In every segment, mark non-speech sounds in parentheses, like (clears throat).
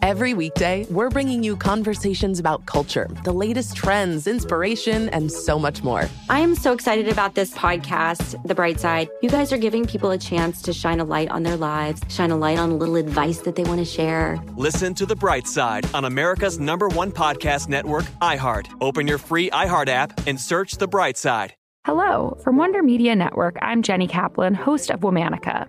Every weekday, we're bringing you conversations about culture, the latest trends, inspiration, and so much more. I am so excited about this podcast, The Bright Side. You guys are giving people a chance to shine a light on their lives, shine a light on a little advice that they want to share. Listen to The Bright Side on America's number one podcast network, iHeart. Open your free iHeart app and search The Bright Side. Hello. From Wonder Media Network, I'm Jenny Kaplan, host of Womanica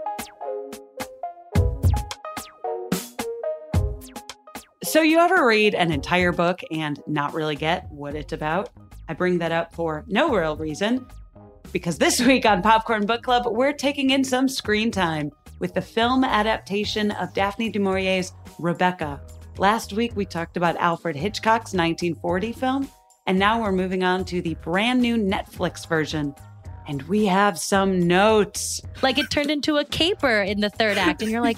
So, you ever read an entire book and not really get what it's about? I bring that up for no real reason, because this (laughs) week on Popcorn Book Club, we're taking in some screen time with the film adaptation of Daphne du Maurier's Rebecca. Last week, we talked about Alfred Hitchcock's 1940 film, and now we're moving on to the brand new Netflix version and we have some notes. Like it turned into a caper in the third act, and you're like,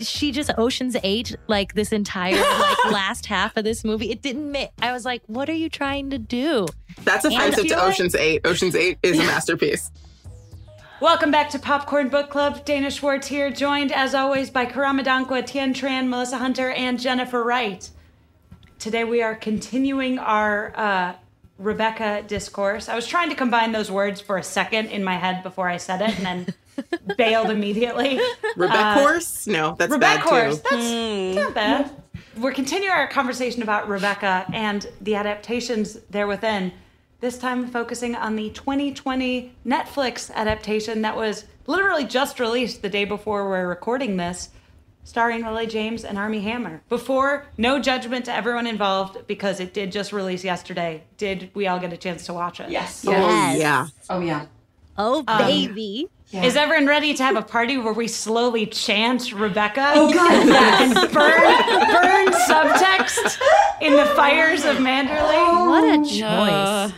(laughs) she just Ocean's Eight like this entire like (laughs) last half of this movie. It didn't make. I was like, what are you trying to do? That's offensive to Ocean's Eight. Ocean's Eight is a (laughs) masterpiece. Welcome back to Popcorn Book Club. Dana Schwartz here, joined as always by Karama Dankwa, Tien Tran, Melissa Hunter, and Jennifer Wright. Today we are continuing our uh, Rebecca discourse. I was trying to combine those words for a second in my head before I said it, and then (laughs) bailed immediately. Rebecca uh, horse? No, that's Rebecca bad horse. too. That's mm. not bad. We're continuing our conversation about Rebecca and the adaptations there within. This time focusing on the 2020 Netflix adaptation that was literally just released the day before we're recording this starring Lily James and Armie Hammer. Before, no judgment to everyone involved because it did just release yesterday. Did we all get a chance to watch it? Yes. yes. Oh, yeah. Oh, yeah. Oh, um, baby. Yeah. Is everyone ready to have a party where we slowly chant Rebecca? Oh God! and burn, burn subtext in the fires of Manderley. What a choice! Uh,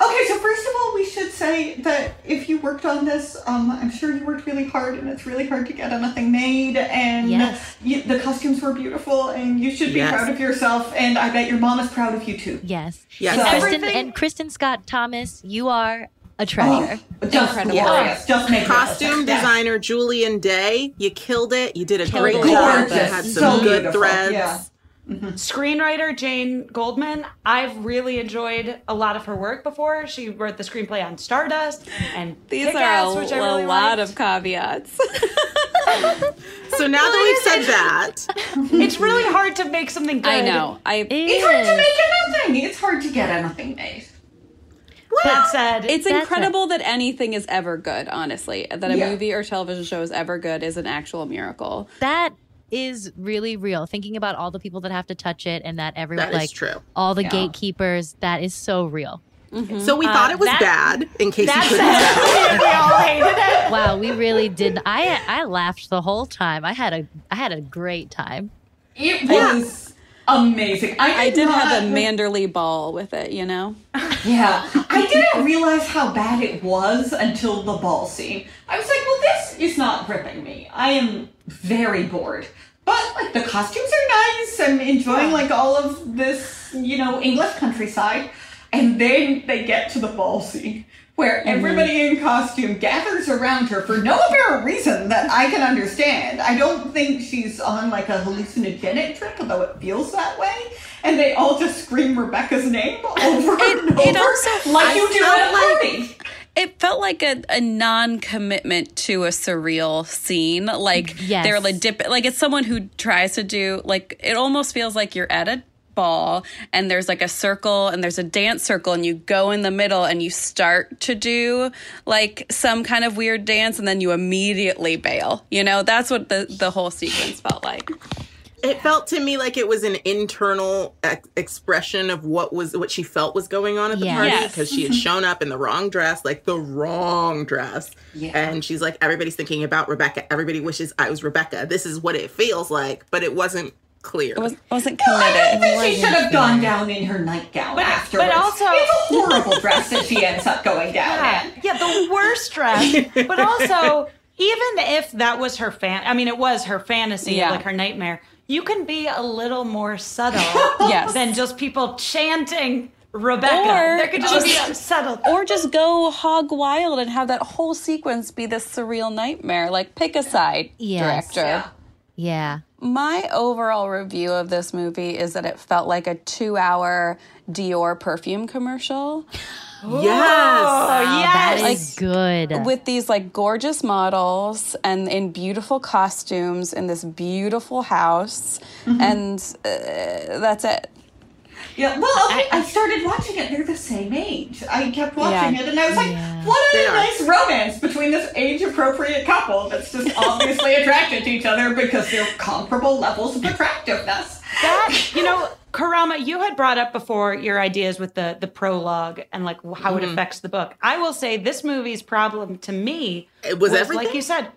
Okay, so first of all, we should say that if you worked on this, um, I'm sure you worked really hard, and it's really hard to get anything made. And yes. you, the costumes were beautiful, and you should be Yes. proud of yourself. And I bet your mom is proud of you too. Yes. Yes. And, So- Kristin, and Kristin Scott Thomas, you are a treasure. Oh, just Incredible. glorious. Just make Costume Yeah. designer Julian Day, you killed it. You did a Killed great job. You Gorgeous. had So some good beautiful. threads. Yeah. Screenwriter Jane Goldman, I've really enjoyed a lot of her work before. She wrote the screenplay on Stardust and These Kick-Ass, are a, which I a really lot liked. of caveats. (laughs) So now that we've said (laughs) that, It's really hard to make something good. I know. I It's hard to make anything. It's hard to get anything made. That said, it's That's incredible that anything is ever good, honestly. That a Yeah. movie or television show is ever good is an actual miracle. That is really real. Thinking about all the people that have to touch it and that everyone, That is like true. all the Yeah. gatekeepers, that is so real. Mm-hmm. Mm-hmm. so we uh, thought it was that- bad in case that you couldn't tell. (laughs) we all (laughs) hated it. Wow, we really did. I I laughed the whole time. I had a I had a great time. It was amazing. I, I did have a not- Manderley ball with it, you know? (laughs) Yeah, I didn't realize how bad it was until the ball scene. I was like, well, this is not gripping me. I am very bored. But like the costumes are nice. I'm enjoying like all of this, you know, English countryside. And then they get to the ball scene where everybody in costume gathers around her for no apparent reason that I can understand. I don't think she's on like a hallucinogenic trip, although it feels that way. And they all just scream Rebecca's name (laughs) over and over, it also- like you do at a like- party. It felt like a, a non-commitment to a surreal scene. Like Yes. they're like dip like it's someone who tries to do like it almost feels like you're at a ball and there's like a circle and there's a dance circle and you go in the middle and you start to do like some kind of weird dance and then you immediately bail. You know, that's what the the whole sequence felt like. It felt to me like it was an internal ex- expression of what was what she felt was going on at the Yes. party because she had mm-hmm. shown up in the wrong dress, like the wrong dress, yeah. and she's like, everybody's thinking about Rebecca. Everybody wishes I was Rebecca. This is what it feels like, but it wasn't clear. It was, wasn't I think committed. that she should have gone down in her nightgown But- afterwards. but also- it's a horrible dress that she ends up going down Yeah, in. yeah, the worst dress. But also, (laughs) even if that was her fan, I mean, it was her fantasy, Yeah. like her nightmare. You can be a little more subtle, (laughs) Yes. than just people chanting Rebecca. Or there could just just- a subtle. Or just go hog wild and have that whole sequence be this surreal nightmare. Like pick a side, Yes. director. Yeah. My overall review of this movie is that it felt like a two hour Dior perfume commercial (laughs) yes. Oh, yes. That is good. with these like gorgeous models and in beautiful costumes in this beautiful house. And uh, that's it. Yeah, well, okay, I, started watching it. They're the same age. I kept watching Yeah. it, and I was like, "What They a are. nice romance between this age-appropriate couple that's just (laughs) obviously attracted to each other because they're comparable levels of attractiveness." that you know karama you had brought up before your ideas with the the prologue and like how it mm-hmm. affects the book. I will say this movie's problem to me It was everything? like you said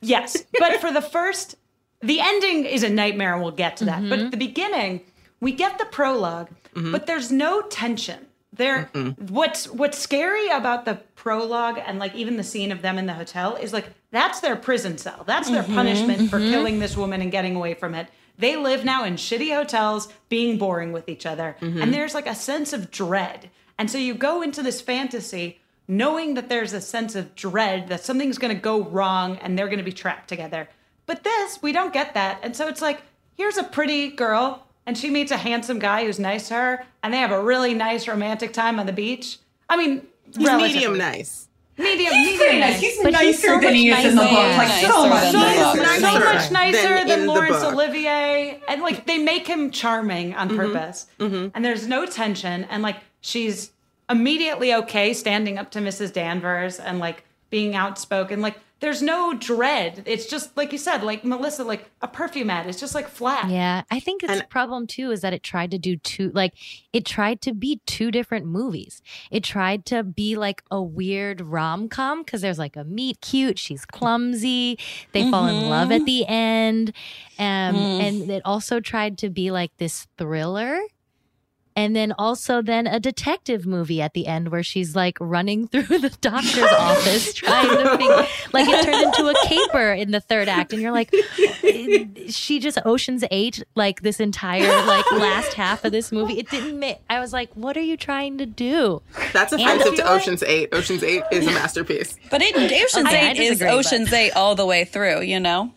yes. But for the first the ending is a nightmare and we'll get to that. But mm-hmm. at the beginning we get the prologue mm-hmm. but there's no tension. There what's what's scary about the prologue and like even the scene of them in the hotel is like that's their prison cell. That's their punishment for killing this woman and getting away from it they live now in shitty hotels being boring with each other. Mm-hmm. And there's like a sense of dread. And so you go into this fantasy knowing that there's a sense of dread that something's going to go wrong and they're going to be trapped together. But this we don't get that. And so it's like here's a pretty girl and she meets a handsome guy who's nice to her and they have a really nice romantic time on the beach. I mean He's relatively. medium nice. Medium He's medium nice. nice. He's But nicer he's so than he much is in the nicer. book. Like Nicer so than much the nicer. book. so much nicer than than, Laurence. Olivier, and like they make him charming on purpose, and there's no tension, and like she's immediately okay standing up to Mrs. Danvers and like being outspoken, like. There's no dread. It's just like you said, like Melissa, like a perfume ad. It's just like flat. Yeah, I think its And- problem too is that it tried to do two like it tried to be two different movies. It tried to be like a weird rom com because there's like a meet cute, she's clumsy, they fall in love at the end, um, and it also tried to be like this thriller. And then also then a detective movie at the end where she's like running (laughs) through the doctor's (laughs) office trying to figure like it turned into a caper in the third act and you're like she just Ocean's 8 like this entire like last half of this movie it didn't make I was like what are you trying to do That's offensive to feel like- Ocean's Eight. Ocean's Eight is a masterpiece. But it, Ocean's Okay, Eight is disagree, but- Ocean's Eight all the way through, you know?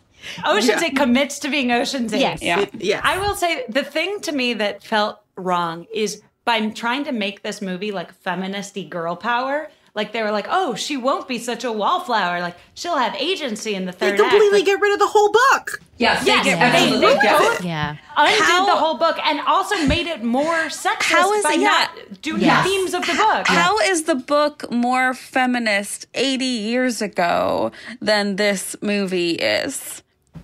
Ocean's Yeah. Eight commits to being Ocean's Eight. Yes. Yeah. Yes. I will say the thing to me that felt wrong is by trying to make this movie like feministy girl power. Like they were like, oh, she won't be such a wallflower. Like she'll have agency in the They third completely act. get rid of the whole book. Yes, Yes, they they absolutely both- get it. yeah Like, undid How- the whole book and also made it more sexist How is by it- yeah. not doing Yes. the themes of the book. How is the book more feminist 80 years ago than this movie is?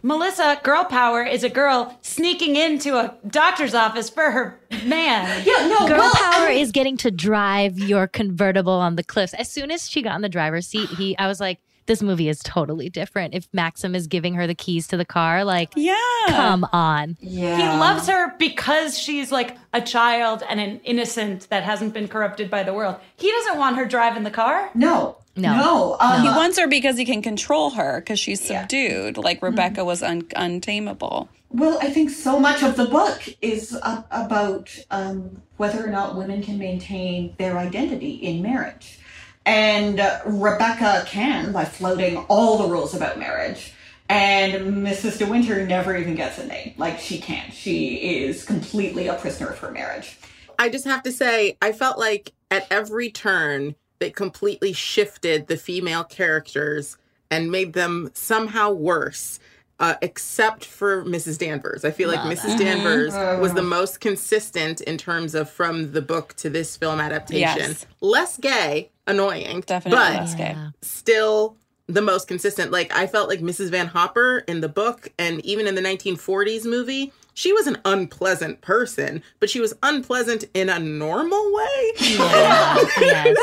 Melissa, girl power is a girl sneaking into a doctor's office for her man. (laughs) Yeah, no, Girl well, power I- is getting to drive your convertible on the cliffs. As soon as she got in the driver's seat, he I was like, this movie is totally different. If Maxim is giving her the keys to the car, like, Yeah. come on. Yeah. He loves her because she's like a child and an innocent that hasn't been corrupted by the world. He doesn't want her driving the car. No. No. No. Um, He wants her because he can control her because she's subdued. Like Rebecca was un- untamable. Well, I think so much of the book is uh, about um, whether or not women can maintain their identity in marriage. And uh, Rebecca can by floating all the rules about marriage. And Mrs. De Winter never even gets a name. Like, she can't. She is completely a prisoner of her marriage. I just have to say, I felt like at every turn, they completely shifted the female characters and made them somehow worse. Uh, except for Mrs. Danvers. I feel like Mrs. it. Danvers Mhm. was the most consistent in terms of from the book to this film adaptation. Yes. Less gay, annoying, Definitely but less gay. Yeah. still the most consistent. Like I felt like Mrs. Van Hopper in the book and even in the 1940s movie, she was an unpleasant person, but she was unpleasant in a normal way. Yeah. (laughs) (laughs) yes.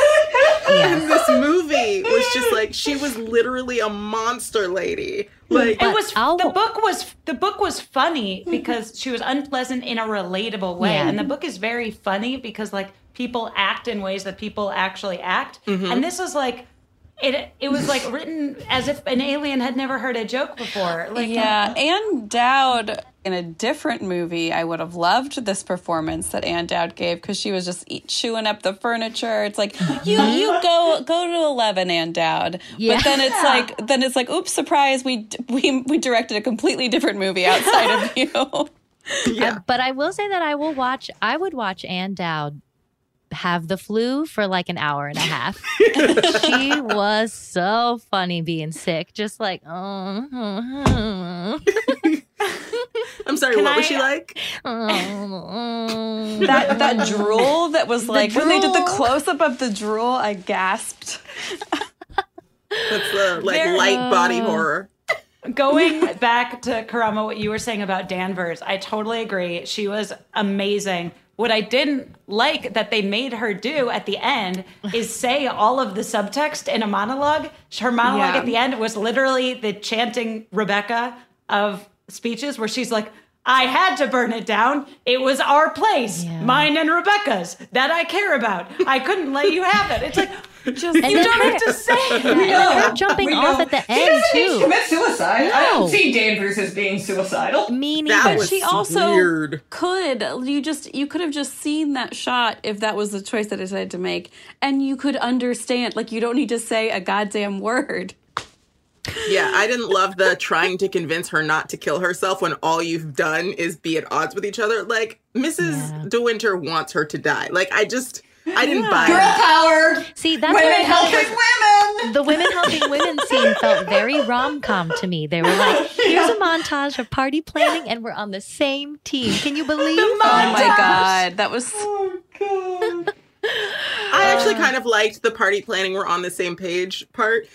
And Yes. this movie was just like she was literally a monster lady. Like it was I'll- the book was the book was funny because she was unpleasant in a relatable way Yeah. and the book is very funny because like people act in ways that people actually act mm-hmm. and this was like it it was like written as if an alien had never heard a joke before like Yeah, Ann Dowd in a different movie, I would have loved this performance that Ann Dowd gave because she was just eat, chewing up the furniture. It's like you you go go to eleven, Ann Dowd. Yeah. But then it's like then it's like oops, surprise, we we we directed a completely different movie outside of (laughs) you. Uh, yeah. But I will say that I will watch. I would watch Ann Dowd have the flu for like an hour and a half. (laughs) she was so funny being sick, just like oh. I'm sorry, Can what was she like? Uh-huh. that that drool that was like when they did the close up of the drool, I gasped. That's the like Very- light body uh. horror. Going back to Karama, what you were saying about Danvers, I totally agree. She was amazing. What I didn't like that they made her do at the end is (laughs) say all of the subtext in a monologue. Her monologue Yeah. at the end was literally the chanting Rebecca of speeches where she's like, I had to burn it down. It was our place, Yeah. mine and Rebecca's, that I care about. I couldn't let you have it. It's like, (laughs) just, And you don't her- have to say (laughs) it. And then her jumping We off know at the he end doesn't need to commit suicide. I don't see Danvers as being suicidal. Me That neither. was she also weird. could you just you could have just seen that shot if that was the choice that I decided to make and you could understand like you don't need to say a goddamn word Yeah, I didn't love the trying to convince her not to kill herself when all you've done is be at odds with each other. Like Mrs. De Winter wants her to die. Like I just I didn't buy Girl it. power. See, that's Women what helping like- women. the women helping women scene felt very rom com to me. They were like, (laughs) "Here's a montage of party planning, and we're on the same team." Can you believe? oh my god that was Oh god. I actually uh. kind of liked the party planning we're on the same page part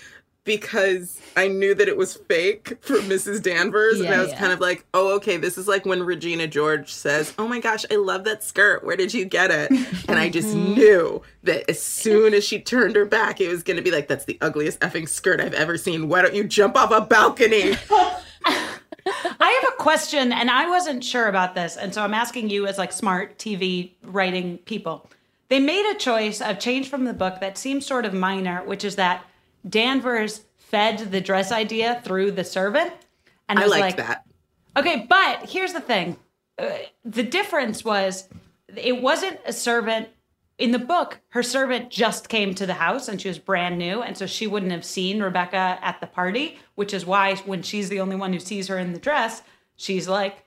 because I knew that it was fake for Mrs. Danvers. and I was yeah. kind of like, oh, okay, this is like when Regina George says, oh my gosh, I love that skirt. Where did you get it? And I just Mm-hmm. knew that as soon as she turned her back, it was going to be like, that's the ugliest effing skirt I've ever seen. Why don't you jump off a balcony? (laughs) I have a question, and I wasn't sure about this, and so I'm asking you as like smart TV writing people. They made a choice of change from the book that seems sort of minor, which is that Danvers fed the dress idea through the servant, and I was liked like, that. Okay, but here's the thing. Uh, the difference was it wasn't a servant in the book. Her servant just came to the house and she was brand new, and so she wouldn't have seen Rebecca at the party, which is why when she's the only one who sees her in the dress, she's like,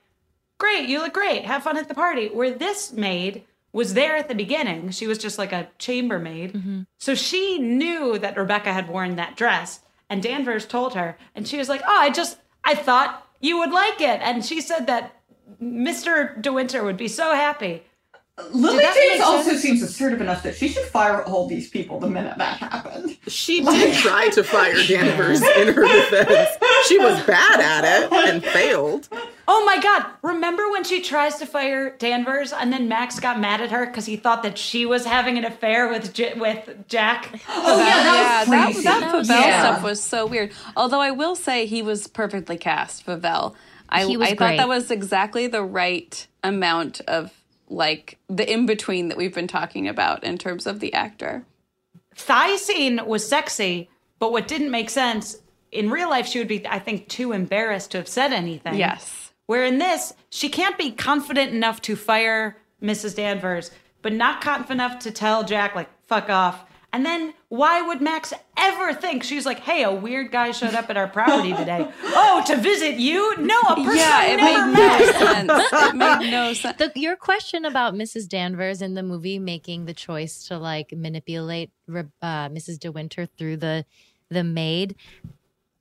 "Great, you look great. Have fun at the party." Where this maid was there at the beginning. She was just like a chambermaid. Mm-hmm. So she knew that Rebecca had worn that dress, and Danvers told her, and she was like, "Oh, I just I thought you would like it." And she said that Mr. De Winter would be so happy. Lily that James also sense? seems assertive enough that she should fire all these people the minute that happened. She did try to fire Danvers in her defense. She was bad at it and failed. Oh my God! Remember when she tries to fire Danvers, and then Max got mad at her because he thought that she was having an affair with J- with Jack. Oh yeah, that yeah, was that, crazy. that Favell Yeah. stuff was so weird. Although I will say he was perfectly cast, Favell. I, He was I thought that was exactly the right amount of like the in between that we've been talking about in terms of the actor. thigh scene was sexy, but what didn't make sense in real life, she would be, I think, too embarrassed to have said anything. Yes. Where in this, she can't be confident enough to fire Mrs. Danvers, but not confident enough to tell Jack, like, fuck off. And then why would Max ever think she's like, hey, a weird guy showed up at our property (laughs) today? oh, to visit you? No, a person Yeah, it never made met. no sense. It made no (laughs) sense. The, your question about Mrs. Danvers in the movie making the choice to like manipulate uh, Mrs. De Winter through the the maid,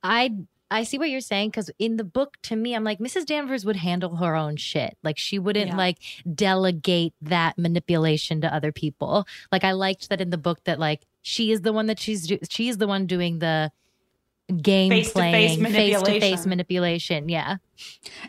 I I see what you're saying because in the book, to me, I'm like Mrs. Danvers would handle her own shit. Like she wouldn't Yeah. like delegate that manipulation to other people. Like I liked that in the book that like she is the one that she's do- she is the one doing the game Face-to-face playing face to face manipulation. manipulation. Yeah.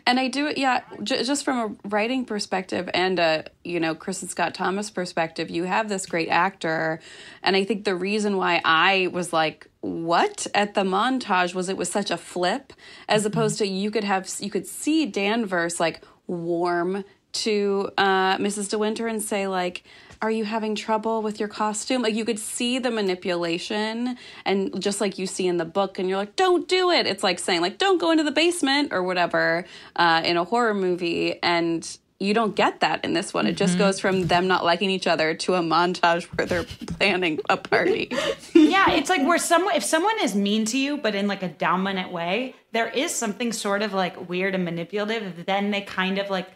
And I do it, yeah, j- just from a writing perspective and a, you know, Kristin Scott Thomas perspective, you have this great actor. And I think the reason why I was like, what at the montage was it was such a flip as opposed to you could have, you could see Danvers like warm to uh, Mrs. De Winter and say, like, are you having trouble with your costume? Like you could see the manipulation and just like you see in the book and you're like, don't do it. It's like saying like, don't go into the basement or whatever uh, in a horror movie. And you don't get that in this one. It just goes from them not liking each other to a montage where they're (laughs) planning a party. yeah, it's like where someone if someone is mean to you, but in like a dominant way, there is something sort of like weird and manipulative. Then they kind of like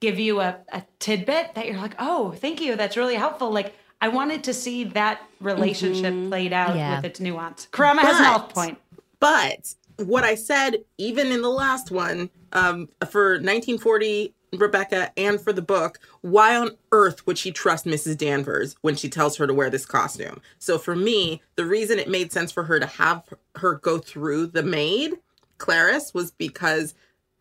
give you a, a tidbit that you're like, oh, thank you, that's really helpful. Like I wanted to see that relationship played out Yeah. with its nuance. Karama has an off point. But what I said, even in the last one, um, for 1940 Rebecca and for the book, why on earth would she trust Mrs. Danvers when she tells her to wear this costume? So for me, the reason it made sense for her to have her go through the maid, Clarice, was because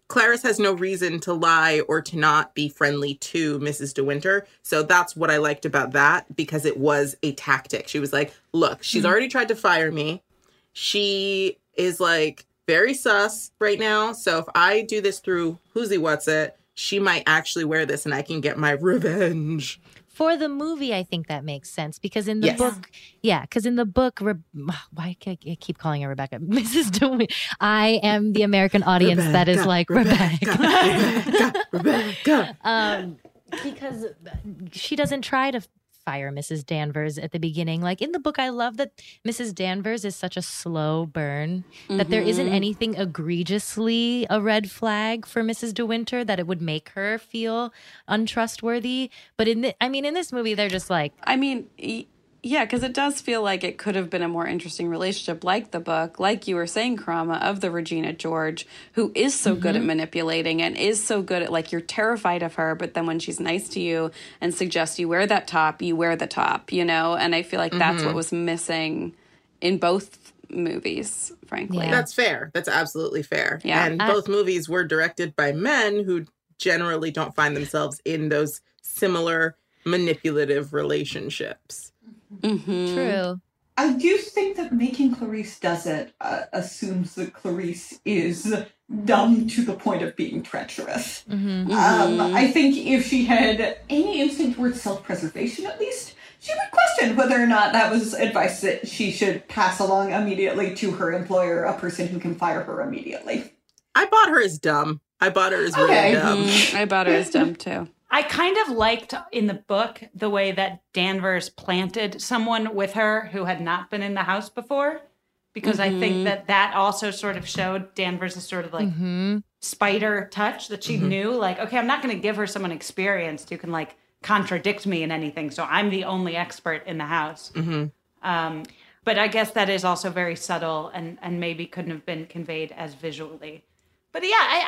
Clarice has no reason to lie or to not be friendly to Mrs. De Winter. So that's what I liked about that because it was a tactic. She was like, look, she's mm-hmm. already tried to fire me. She is like very sus right now. So if I do this through Whoosy What's It, she might actually wear this and I can get my (laughs) revenge. For the movie, I think that makes sense because in the Yes. book, yeah, because in the book, Re- why I keep calling her Rebecca? (laughs) Mrs. Dewey. I am the American audience that is like Rebecca. Rebecca, Rebecca. (laughs) um, because she doesn't try to fire Mrs. Danvers at the beginning. Like in the book, I love that Mrs. Danvers is such a slow burn that there isn't Mhm. anything egregiously a red flag for Mrs. De Winter that it would make her feel untrustworthy. But in the, I mean, in this movie, they're just like, I mean, y- yeah, because it does feel like it could have been a more interesting relationship, like the book, like you were saying, Karama, of the Regina George, who is so good at mm-hmm. manipulating and is so good at like you're terrified of her, but then when she's nice to you and suggests you wear that top, you wear the top, you know? And I feel like that's what mm-hmm. was missing in both movies, frankly. Yeah. That's fair. That's absolutely fair. Yeah. And I- both movies were directed by men who generally don't find themselves in those similar manipulative relationships. Mhm. true. I do think that making Clarice does it uh, assumes that Clarice is dumb to the point of being treacherous. hmm Um, I think if she had any instinct towards self preservation, at least, she would question whether or not that was advice that she should pass along immediately to her employer, a person who can fire her immediately. I bought her as dumb. I bought her as Okay. really dumb. Mhm. I bought her as dumb too. I kind of liked in the book the way that Danvers planted someone with her who had not been in the house before, because I think that that also sort of showed Danvers' sort of like hmm spider touch that she knew, like, okay, I'm not going to give her someone experienced who can like contradict me in anything, so I'm the only expert in the house. hmm Um, but I guess that is also very subtle and and maybe couldn't have been conveyed as visually. But yeah, I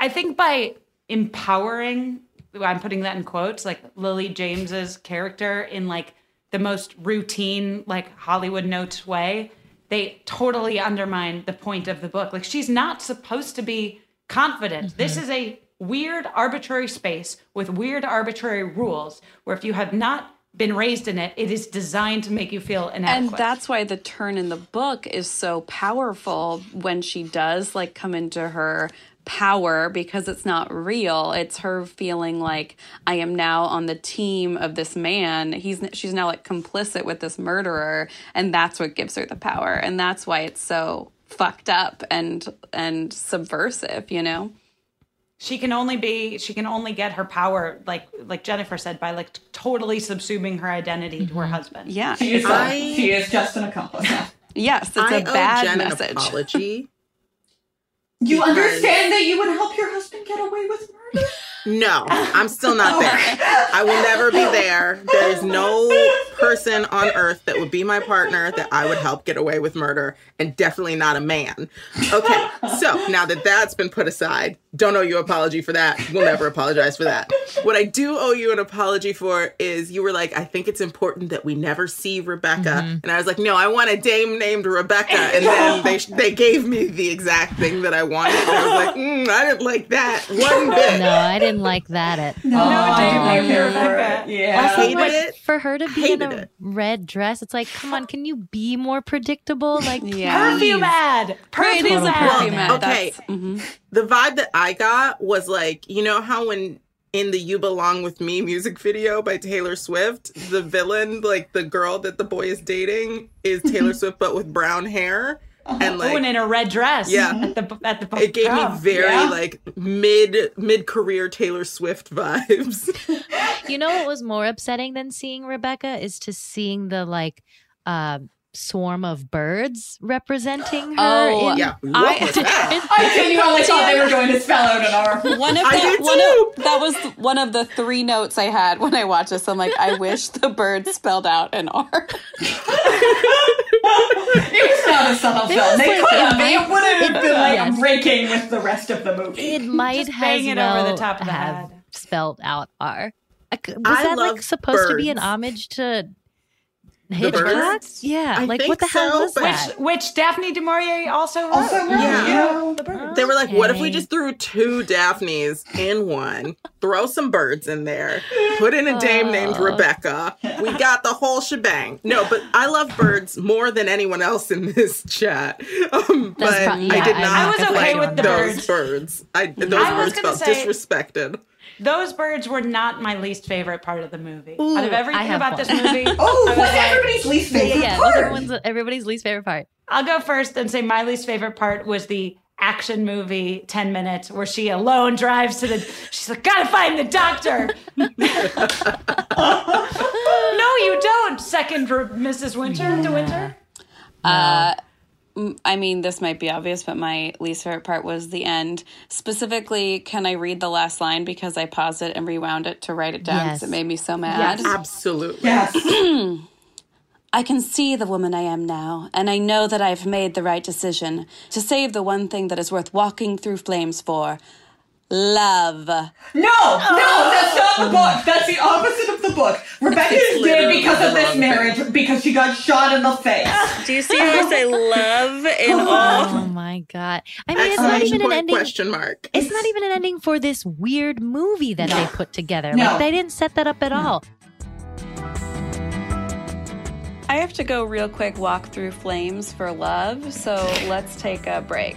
I, I think by empowering, I'm putting that in quotes, like Lily James's character in like the most routine, like Hollywood notes way, they totally undermine the point of the book. Like she's not supposed to be confident. Mm-hmm. This is a weird arbitrary space with weird arbitrary rules where if you have not been raised in it, it is designed to make you feel inadequate. And that's why the turn in the book is so powerful when she does like come into her power because it's not real. It's her feeling like I am now on the team of this man. He's she's now like complicit with this murderer and that's what gives her the power. And that's why it's so fucked up and and subversive, you know? she can only be she can only get her power like like Jennifer said by like totally subsuming her identity to her mm-hmm. husband. Yeah. She is, a- I- she is just an accomplice. Yes, it's I a owe bad Jen message. an apology. (laughs) You Because- understand that you would help your husband get away with murder? (laughs) No, I'm still not (laughs) there. I will never be there. There is no person on earth that would be my partner that I would help get away with murder, and definitely not a man. Okay, so now that that's been put aside, don't owe you an apology for that. We'll never apologize for that. What I do owe you an apology for is you were like, I think it's important that we never see Rebecca, and I was like, no, I want a dame named Rebecca, and then they they gave me the exact thing that I wanted. And I was like, mm, I didn't like that one bit. No, I didn't like that at (laughs) No, I did not care for Rebecca. it. Yeah. I hated like, it. for her to be in a it. red dress. It's like, come on, can you be more predictable? Like, Yeah. Perfume ad. Right, it is a Total perfume perfume ad. ad. Okay. That's- mhm. the vibe that I got was like, you know how when in the You Belong With Me music video by Taylor Swift, the villain, like the girl that the boy is dating, is Taylor (laughs) Swift but with brown hair. (laughs) And oh, like and in a red dress. Yeah. At the at the it gave me very Yeah. like mid mid career Taylor Swift vibes. (laughs) you know what was more upsetting than seeing Rebecca is to seeing the like uh, swarm of birds representing her. Oh, in- yeah. What I- was that? (laughs) I genuinely thought they were going to spell out an R. One of I the, did one too. of, that was one of the three notes I had when I watched this. I'm like, I (laughs) wish the bird spelled out an R. It (laughs) was not a subtle film. They could have. It would have been like Yes. raking with the rest of the movie. It might Just have it well over the top of the have head. spelled out R. Was I that like love supposed to be an homage to Hitchcock? birds? Yeah, I like think what the hell so, was that? Which which Daphne du Maurier also wrote. Also, Yeah. yeah. The bird. They were like, what if we just threw two Daphnes in one, throw some birds in there, put in a dame named Oh. Rebecca? We got the whole shebang. No, but I love birds more than anyone else in this chat. (laughs) Um, but pro- I yeah, did I'm not I was okay like with the those birds. birds. I, those I was birds felt say- disrespected. Those birds were not my least favorite part of the movie. Ooh, Out of everything about one. this movie, (laughs) Oh, I was what's like- everybody's least favorite yeah, part? what's everyone's everybody's least favorite part? I'll go first and say my least favorite part was the action movie 10 minutes where she alone drives to the she's like gotta find the doctor (laughs) (laughs) no you don't second R- mrs winter to winter Uh, m- I mean, this might be obvious, but my least favorite part was the end. Specifically, can I read the last line because I paused it and rewound it to write it down because Yes. it made me so mad? Yes, Absolutely. Yes. (clears throat) I can see the woman I am now, and I know that I've made the right decision to save the one thing that is worth walking through flames for love. No, no, oh. that's not the book. That's the opposite of the book. Rebecca It's is dead because of this wrong marriage because she got shot in the face. (laughs) Do you see how I say love in (laughs) all? Oh my god! I mean, it's not even an ending. question mark. It's not even an ending for this weird movie that they put together. No. Like they didn't set that up at all. I have to go real quick walk through flames for love, so let's take a break.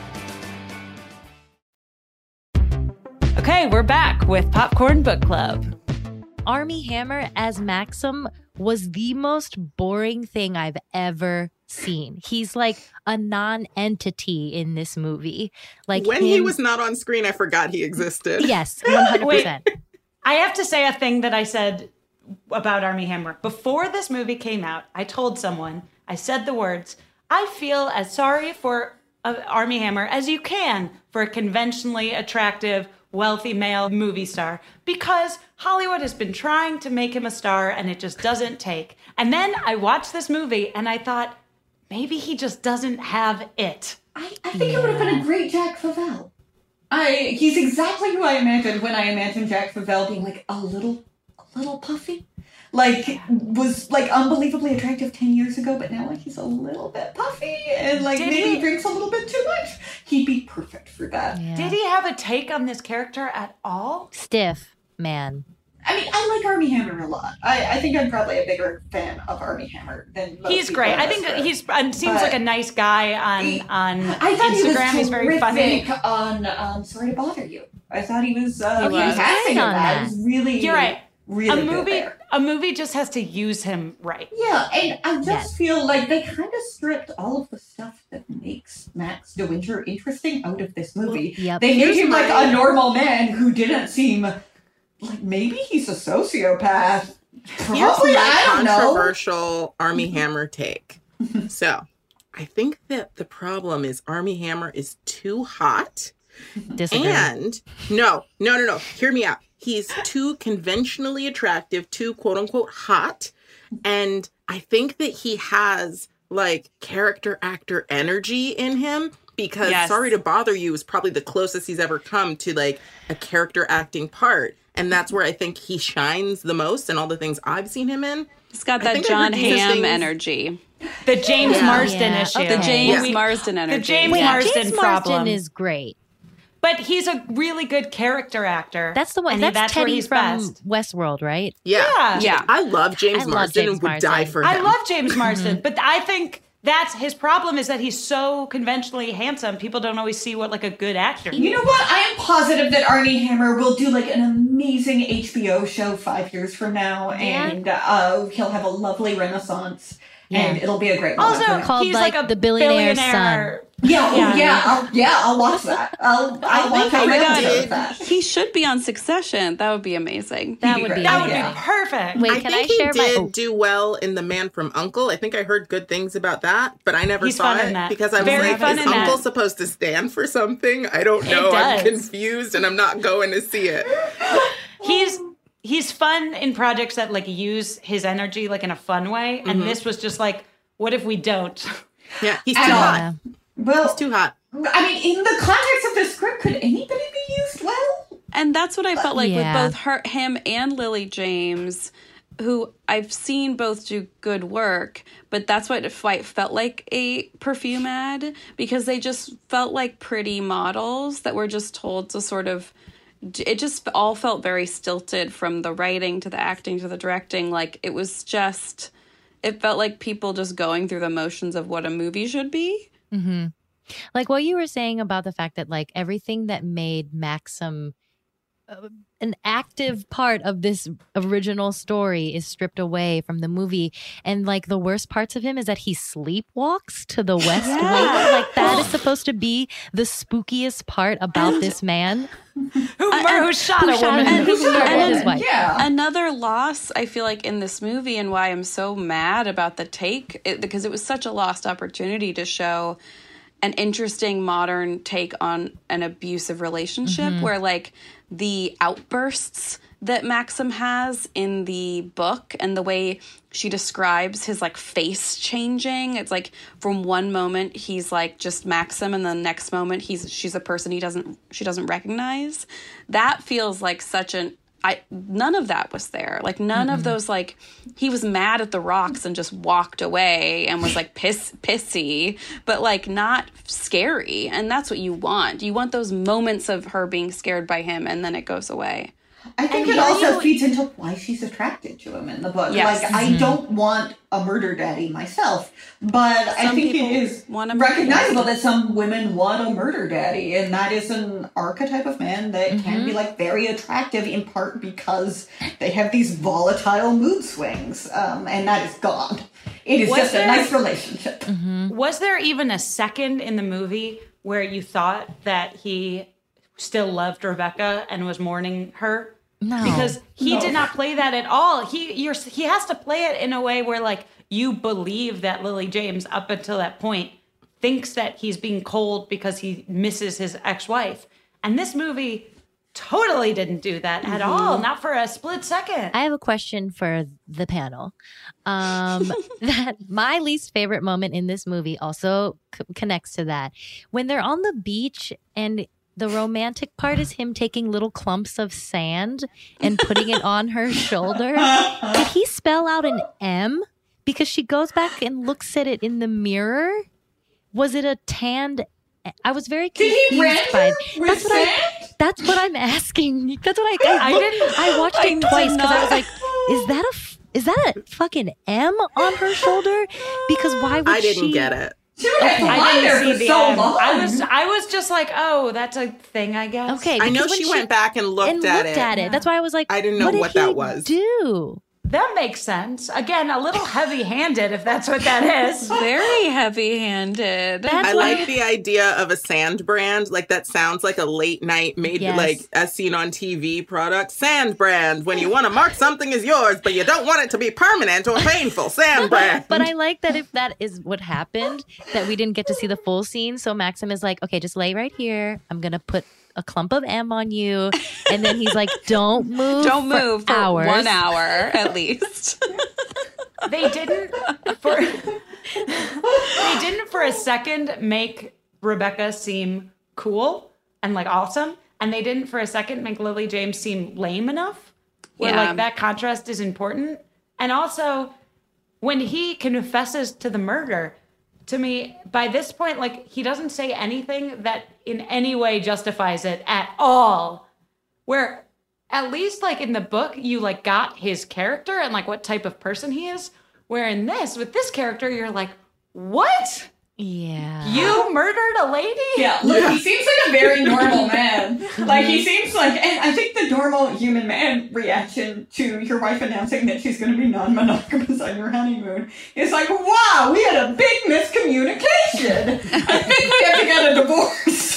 Okay, we're back with Popcorn Book Club. Armie Hammer as Maxim was the most boring thing I've ever seen. He's like a non-entity in this movie. Like when he was not on screen, I forgot he existed. (laughs) Yes, (laughs) one hundred Wait, percent. I have to say a thing that I said about Armie Hammer. Before this movie came out, I told someone, I said the words, I feel as sorry for uh, Armie Hammer as you can for a conventionally attractive, wealthy male movie star because Hollywood has been trying to make him a star and it just doesn't take. And then I watched this movie and I thought, maybe he just doesn't have it. I think it would have been a great Jack Favell. I he's exactly who I imagined when I imagined Jack Favell being like a little a little puffy. Like was like unbelievably attractive ten years ago, but now like he's a little bit puffy and like Did maybe he- drinks a little bit too much. He'd be perfect for that. Did he have a take on this character at all? Stiff man. I mean, I like Armie Hammer a lot. I, I think I'm probably a bigger fan of Armie Hammer than most He's people great. I think room. he's and seems But- like a nice guy on on I thought he was Instagram. He's very funny. terrific on um, Sorry to Bother You. I thought he was uh, He was fantastic great on that. that. Was really, You're right. really a movie there. A movie just has to use him right. Yeah, and I just feel like they kind of stripped all of the stuff that makes Max De Winter interesting out of this movie. Yep. They made Here's him like a normal man who didn't seem like maybe he's a sociopath. Here's Probably, my I don't know. controversial Armie mm-hmm. Hammer take. (laughs) so, I think that the problem is Armie Hammer is too hot. Disagree. And no, no, no, no. Hear me out. He's too conventionally attractive, too quote unquote hot. And I think that he has like character actor energy in him because Yes. Sorry to Bother You is probably the closest he's ever come to like a character acting part. And that's where I think he shines the most and all the things I've seen him in. He's got I that think Jon heard Hamm energy. The James Yeah. Marsden Yeah, issue. okay. The James Yeah. Marsden energy. The James Wait, Marsden James problem. Marsden is great. But he's a really good character actor. That's the one. and he- That's, where Teddy he's from best. Westworld, right? Yeah. Yeah. Yeah. I love James I love Marsden James and would die for him. I love James (laughs) Marsden, but I think that's his problem is that he's so conventionally handsome. People don't always see what like a good actor. You know what? I am positive that Armie Hammer will do like an amazing HBO show five years from now, Yeah. and uh, he'll have a lovely renaissance, and it'll be a great moment Also, for. Called, he's like, like, a the billionaire's billionaire. Yeah, Yeah. yeah, yeah, I'll, yeah, I'll watch that. I'll, I'll watch think how did. that. He should be on Succession. That would be amazing. That be would great. be. That would Yeah. be perfect. Wait, I can think I share he did oh, do well in The Man from Uncle. I think I heard good things about that, but I never He's saw it because I was Very like, is in that. Uncle supposed to stand for something? I don't know. I'm confused and I'm not going to see it. he's he's fun in projects that like use his energy like in a fun way, and mm-hmm. this was just like, what if we don't? (laughs) Yeah, he's At too hot. yeah. Well, He's too hot. I mean, in the context of the script, could anybody be used well? And that's what I felt like Yeah. with both her, him and Lily James, who I've seen both do good work, but that's what it fe- felt like a perfume ad because they just felt like pretty models that were just told to sort of it just all felt very stilted from the writing to the acting to the directing. Like it was just, it felt like people just going through the motions of what a movie should be. Mm-hmm. Like what you were saying about the fact that like everything that made Maxim an active part of this original story is stripped away from the movie. And like the worst parts of him is that he sleepwalks to the west Yeah. wing. Like that is supposed to be the spookiest part about this man. Who, who shot a woman? and who murdered his wife. Another loss, I feel like, in this movie, and why I'm so mad about the take, it, because it was such a lost opportunity to show an interesting modern take on an abusive relationship Mhm. where, like, the outbursts that Maxim has in the book and the way she describes his like face changing. It's like from one moment he's like just Maxim and the next moment he's she's a person he doesn't she doesn't recognize. That feels like such an I none of that was there. Like none of Mhm. those like he was mad at the rocks and just walked away and was like piss pissy, but like not scary. And that's what you want. You want those moments of her being scared by him and then it goes away. I think And it also you- feeds into why she's attracted to him in the book. Yes. Like, I Mhm. don't want a murder daddy myself, but I think it is want a recognizable that some women want a murder daddy, and that is an archetype of man that can be like very attractive in part because they have these volatile mood swings, um, and that is gone. It is Was just there- a nice relationship. Was there even a second in the movie where you thought that he still loved Rebecca and was mourning her? No. Because he No. did not play that at all. He you're he has to play it in a way where like you believe that Lily James up until that point thinks that he's being cold because he misses his ex-wife. And this movie totally didn't do that at all, not for a split second. I have a question for the panel. Um, (laughs) that my least favorite moment in this movie also c- connects to that. When they're on the beach and the romantic part is him taking little clumps of sand and putting it on her shoulder. Did he spell out an M? Because she goes back and looks at it in the mirror. Was it a tanned? I was very Did confused he brand by. her with That's what I. That's what I'm asking. That's what I. I, I didn't- I watched it did twice because I was like, "Is that a? f- Is that a fucking M on her shoulder? Because why would I didn't she? get it. She would have to I lie there for the so end. long. I was I was just like, oh, that's a thing, I guess. Okay, I know because when she went back and looked and at looked it. at it. That's why I was like, I didn't know what, did what that he was. Do That makes sense. Again, a little heavy-handed, if that's what that is. (laughs) Very heavy-handed. I like the idea of a sand brand. Like that sounds like a late night made Yes. like as seen on TV product. Sand brand. When you want to mark something as yours, but you don't want it to be permanent or painful. Sand (laughs) brand. But I like that if that is what happened, that we didn't get to see the full scene. So Maxim is like, okay, just lay right here. I'm gonna put a clump of M on you, and then he's like, (laughs) don't move, Don't move for hours. one hour at least. (laughs) They didn't for they didn't for a second make Rebecca seem cool and like awesome, and they didn't for a second make Lily James seem lame enough. Where Yeah. like that contrast is important, and also when he confesses to the murder. To me, by this point, like he doesn't say anything that in any way justifies it at all. Where at least like in the book you like got his character and like what type of person he is where in this with this character you're like what Yeah. you murdered a lady Yeah, look, he seems like a very normal (laughs) man. Like he seems like, and I think the normal human man reaction to your wife announcing that she's going to be non-monogamous on your honeymoon is like, "Wow, we had a big miscommunication. (laughs) I think we have to get a divorce."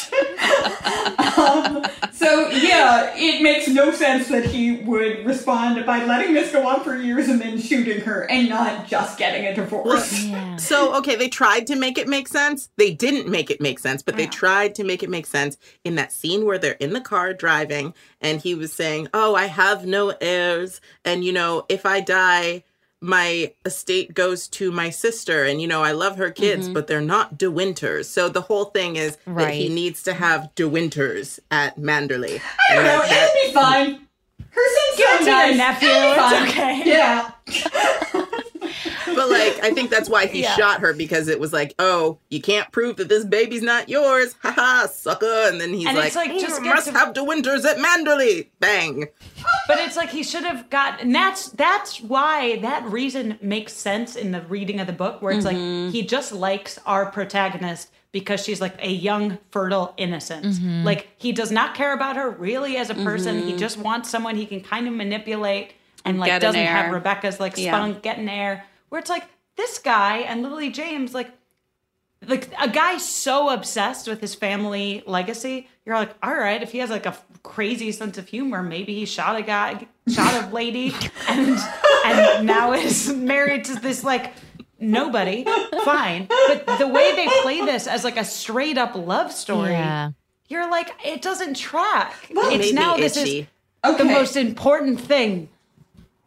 Um, so yeah, it makes no sense that he would respond by letting this go on for years and then shooting her and not just getting a divorce. So, okay, they tried to make it make sense. They didn't make it make sense, but they tried to make it make sense in that scene where they're in the car driving and he was saying, Oh, I have no heirs. And, you know, if I die, my estate goes to my sister. And, you know, I love her kids, mm-hmm. but they're not De Winters. So the whole thing is that he needs to have De Winters at Manderley. I don't know. that- that- It'll be fine. Her son's Give it so to your nice. nephew, it's fine. okay. (laughs) Yeah. but like, I think that's why he Yeah. shot her because it was like, oh, you can't prove that this baby's not yours, haha, sucker. And then he's And like, it's like, "You just get must to- have De Winters at Manderley, bang. But it's like he should have got, and that's that's why that reason makes sense in the reading of the book, where it's Mhm. like he just likes our protagonist because she's like a young, fertile innocence. Mhm. Like he does not care about her really as a person. He Mhm. just wants someone he can kind of manipulate and like Get doesn't have. Rebecca's like Yeah. spunk, get an heir. Where it's like this guy and Lily James, like like a guy so obsessed with his family legacy, you're like, all right, if he has like a f- crazy sense of humor, maybe he shot a guy, shot a lady, (laughs) and and now is married to this like nobody. Fine, but the way they play this as like a straight up love story, Yeah. you're like, it doesn't track. Well, it's made now this is itchy. the most important thing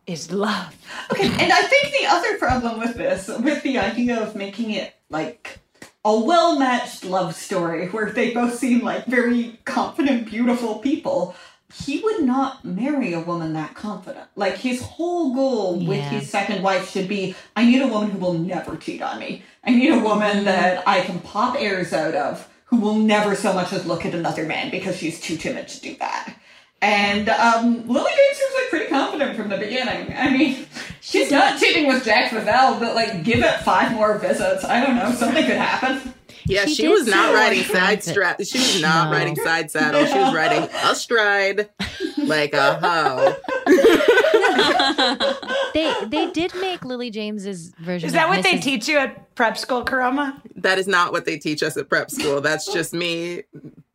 is love. Okay, and I think the other problem with this, with the idea of making it like a well matched love story where they both seem like very confident, beautiful people, he would not marry a woman that confident. Like his whole goal with Yeah. his second wife should be I need a woman who will never cheat on me. I need a woman that I can pop airs out of who will never so much as look at another man because she's too timid to do that. And um, Lily James seems like pretty confident from the beginning. I mean, she's not cheating with Jack Favell, but like, give it five more visits. I don't know, something could happen. Yeah, She she, was not riding (laughs) like side strap. She was not No. riding side saddle. She was riding (laughs) a stride like a hoe. (laughs) they they did make Lily James's version. Is that of what they teach you at prep school, Karama? That is not what they teach us at prep school. That's just me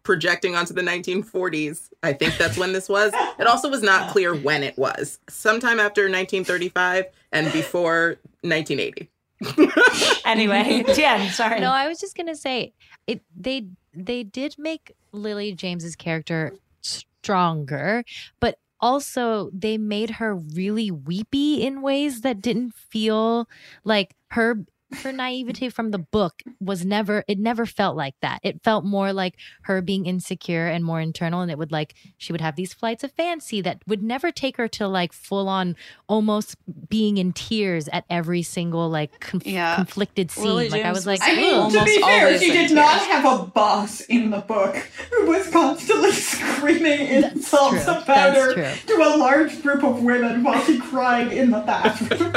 projecting onto the 1940s. I think that's when this was. It also was not clear when it was. Sometime after 1935 and before 1980. (laughs) Anyway, Tien, sorry. No, I was just gonna say it. They they did make Lily James's character stronger, but also they made her really weepy in ways that didn't feel like her her naivete from the book was never it never felt like that it felt more like her being insecure and more internal and it would like she would have these flights of fancy that would never take her to like full on almost being in tears at every single like conf- conflicted scene Lily like i was like I mean, "Ugh." to be fair, she did not tears. have a boss in the book who was constantly screaming insults true. about That's her true. to a large group of women while she cried in the bathroom.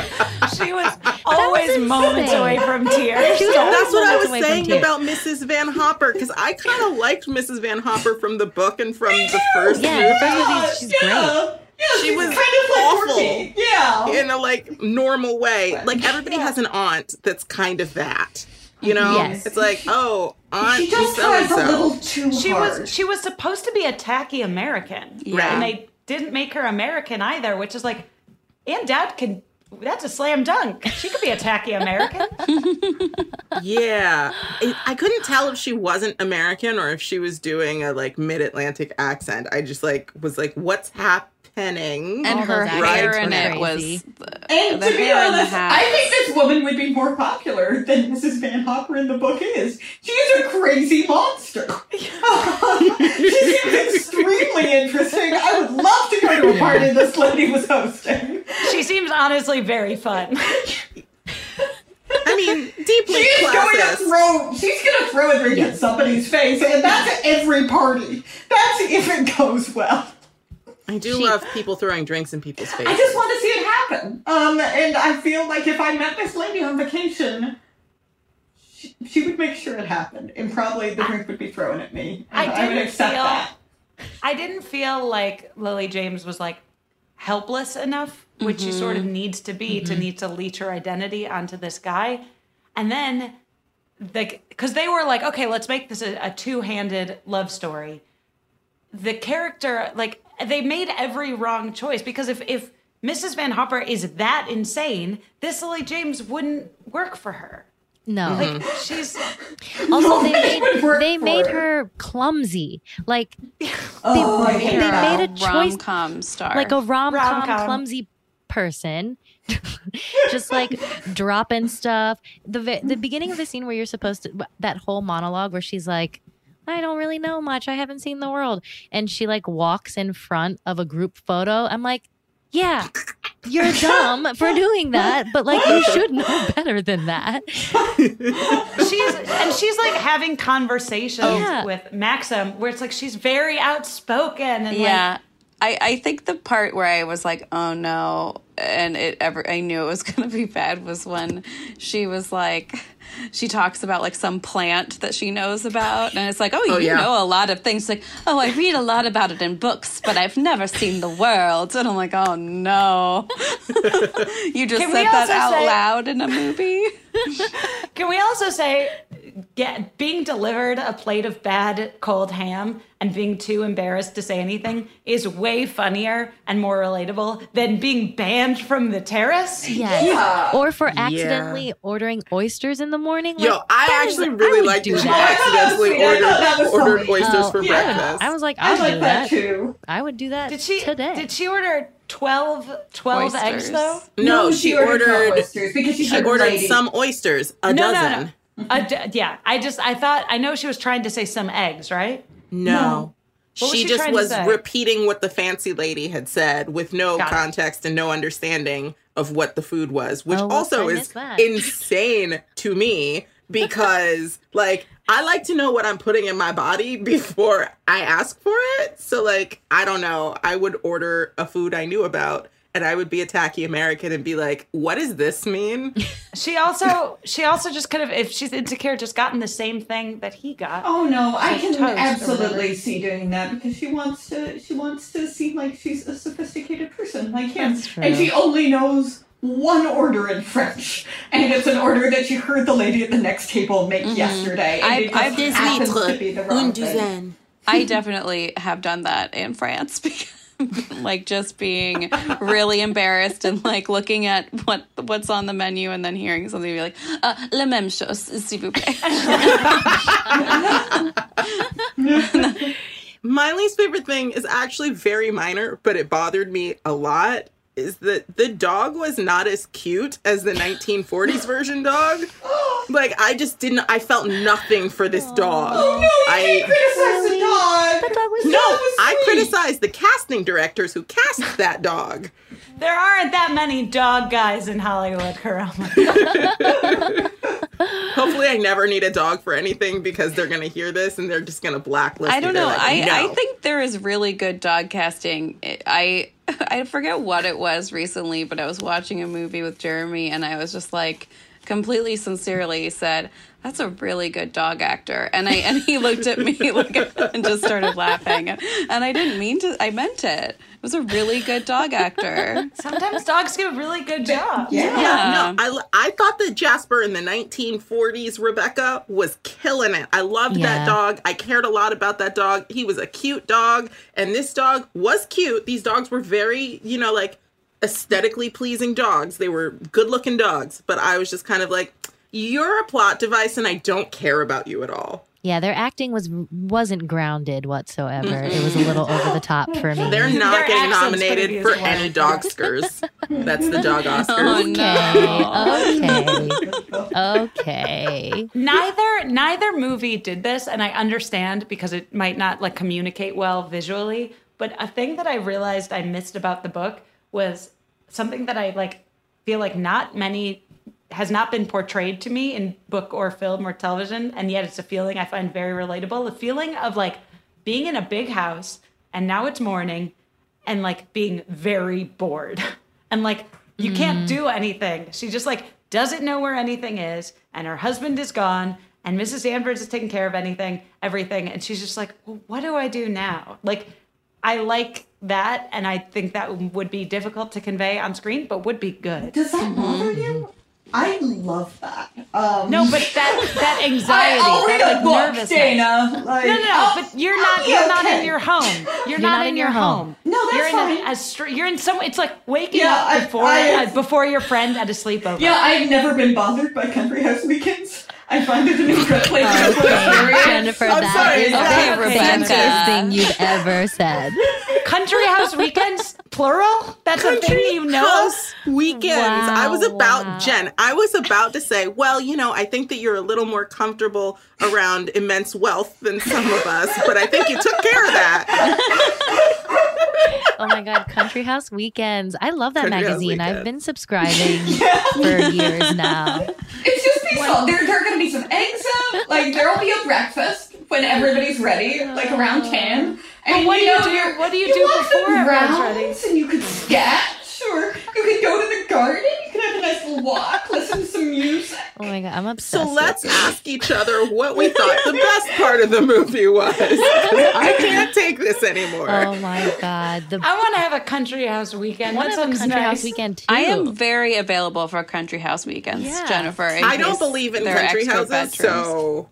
she was always moments insane. Away (laughs) from tears. She was That's what I was saying about Mrs. Van Hopper because I kind of liked Mrs. Van Hopper from the book and from the first Yeah, movie. the first movie, she's great. Yeah, she was kind of like awful quirky. Yeah. in a like normal way. Like everybody has an aunt that's kind of that. You know, Yes. it's like, oh, aunt She just so tries a little so. too she hard. was she was supposed to be a tacky American, Yeah. and they didn't make her American either, which is like, and Dad can. That's a slam dunk. She could be a tacky American. (laughs) Yeah, It- I couldn't tell if she wasn't American or if she was doing a like mid-Atlantic accent. I just like was like, what's happening? And All her hair accents in it was the, And the to be hair and the honest, hat. I think this woman would be more popular than Mrs. Van Hopper in the book is. She's a crazy monster. (laughs) she seems extremely interesting. I would love to go to a party this lady was hosting. She seems honestly very fun. I mean, deeply She's going to throw. She's going to throw a drink at somebody's face, and that's at every party. That's if it goes well. I do She- love people throwing drinks in people's faces. I just want to see it happen. Um, and I feel like if I met this lady on vacation, she, she would make sure it happened, and probably the drink would be thrown at me. I I, would didn't accept feel- that. I didn't feel like Lily James was like helpless enough, which she sort of mm-hmm. needs to be to mm-hmm. need to leech her identity onto this guy. And then, like, because they were like, okay, let's make this a, a two handed love story. The character, like, they made every wrong choice because if, if Mrs. Van Hopper is that insane, this Lily James wouldn't work for her. no Like, mm-hmm. she's. (laughs) also they made they made her. her clumsy like (laughs) Oh, they, hate they made a choice rom com star. like a rom-com, Rom-com. clumsy person (laughs) just like dropping stuff the the beginning of the scene where you're supposed to that whole monologue where she's like I don't really know much. I haven't seen the world. And she like walks in front of a group photo. I'm like, yeah, you're (laughs) dumb for doing that, but like you should know better than that. she's and she's like having conversations. Yeah. with Maxim where it's like she's very outspoken and yeah. I, I think the part where I was like, oh no, and it ever I knew it was (laughs) gonna be bad was when she was like she talks about like some plant that she knows about and it's like, Oh, Oh, you yeah. know a lot of things like, Oh, I read a lot about it in books, but I've never seen the world and I'm like, Oh no. (laughs) you just Can said that out say- loud in a movie. (laughs) can we also say get being delivered a plate of bad cold ham and being too embarrassed to say anything is way funnier and more relatable than being banned from the terrace. Yes. Or for Yeah. accidentally ordering oysters in the morning. Yo, Like, I actually I really would liked do that. accidentally I thought that was ordered, funny. ordered oysters Oh, for yeah. breakfast. I was like, I I'd like do that that too. I would do that Did she today. Did she order 12, 12 eggs Oysters. though? No, No, she, she ordered ordered, oysters because she's she ordered lady. some oysters, a no, dozen. No, no. Yeah, I just I thought I know she was trying to say some eggs, right? No. What was she she just was repeating what the fancy lady had said with no Got it. context and no understanding of what the food was, which Oh, also is insane to me (laughs) because like I like to know what I'm putting in my body before I ask for it. So like I don't know, I would order a food I knew about and I would be a tacky American and be like, "What does this mean?" (laughs) She also she also just could have if she's insecure just gotten the same thing that he got. Oh no, I can toast or whatever. absolutely see doing that because she wants to. She wants to seem like she's a sophisticated person like him, That's true. and she only knows one order in French, and it's an order that she heard the lady at the next table make mm-hmm. yesterday. And I- it I've- just happens to be the wrong thing. I definitely have done that in France (laughs) because (laughs) like just being really embarrassed and like looking at what what's on the menu and then hearing something be like uh, la même chose s'il vous plaît. (laughs) My least favorite thing is actually very minor, but it bothered me a lot. Is that the dog was not as cute as the 1940s (gasps) version dog? Like I just didn't. I felt nothing for this dog. Oh, no, you I can't criticize the dog. That dog was no. That I sweet. criticized the casting directors who cast that dog. There aren't that many dog guys in Hollywood, Karama. (laughs) Hopefully, I never need a dog for anything because they're gonna hear this and they're just gonna blacklist. I don't They're know. like, I, I think there is really good dog casting. I (laughs) I forget what it was recently, but I was watching a movie with Jeremy, and I was just like completely sincerely said, "That's a really good dog actor," and I and he looked at me (laughs) like and just started laughing, and I didn't mean to. I meant it. It was a really good dog actor. Sometimes dogs do a really good job. Yeah. Yeah, no, I, I thought that Jasper in the 1940s Rebecca was killing it. I loved Yeah. that dog. I cared a lot about that dog. He was a cute dog, and this dog was cute. These dogs were very, you know, like aesthetically pleasing dogs. They were good looking dogs, but I was just kind of like, you're a plot device, and I don't care about you at all. Yeah, their acting was wasn't grounded whatsoever. It was a little over the top for me. They're not Their getting nominated for as any dog Dogskers. That's the dog (laughs) oh, Oscars. Oh no. okay, okay. Neither neither movie did this, and I understand because it might not like communicate well visually. But a thing that I realized I missed about the book was something that I like feel like not many has not been portrayed to me in book or film or television, and yet it's a feeling I find very relatable. The feeling of like being in a big house and now it's morning and like being very bored (laughs) and like you can't mm. do anything. She just like doesn't know where anything is, and her husband is gone, and Mrs. Danvers is taking care of anything, everything, and she's just like, well, what do I do now? Like, I like that, and I think that would be difficult to convey on screen, but would be good. Does that bother you? I love that. Um, No, but that that (laughs) anxiety, I, will read that a like book, nervousness. Dana. Like, no, no, no. I'll- but you're not. You're not in your home. You're, not, in your home. No, that's you're in. A, a str- you're in some. It's like waking Yeah, up I- before I- uh, before your friend at a sleepover. Yeah, I've never been bothered by country house weekends. I find it an incredibly enjoyable Okay. Jennifer, I'm that sorry, is is the that- Rebecca. thing you've ever said. Country house weekends, plural. That's a thing Country you know. house weekends. I was about wow. Jen. I was about to say, well, you know, I think that you're a little more comfortable around immense wealth than some of us, but I think you took care of that. (laughs) Oh my God, Country House Weekends. I love that Country magazine. I've been subscribing for years now. It's just peaceful. There, there are going to be some eggs out. Like there'll be a breakfast when everybody's ready, like around ten. And what do you you know, do- you're- what do you do walk before the everyone's rounds And you could sketch, or you could go to the garden. You could have a nice little walk, listen to some music. Oh my God, I'm obsessed. So let's ask each other what we thought the best part of the movie was. (laughs) I can't take this anymore. Oh my God. The I want to have a country house weekend. want to have a Country nice. House Weekend too. I am very available for country house weekends, Yeah. Jennifer. I don't believe in country houses, bedrooms. so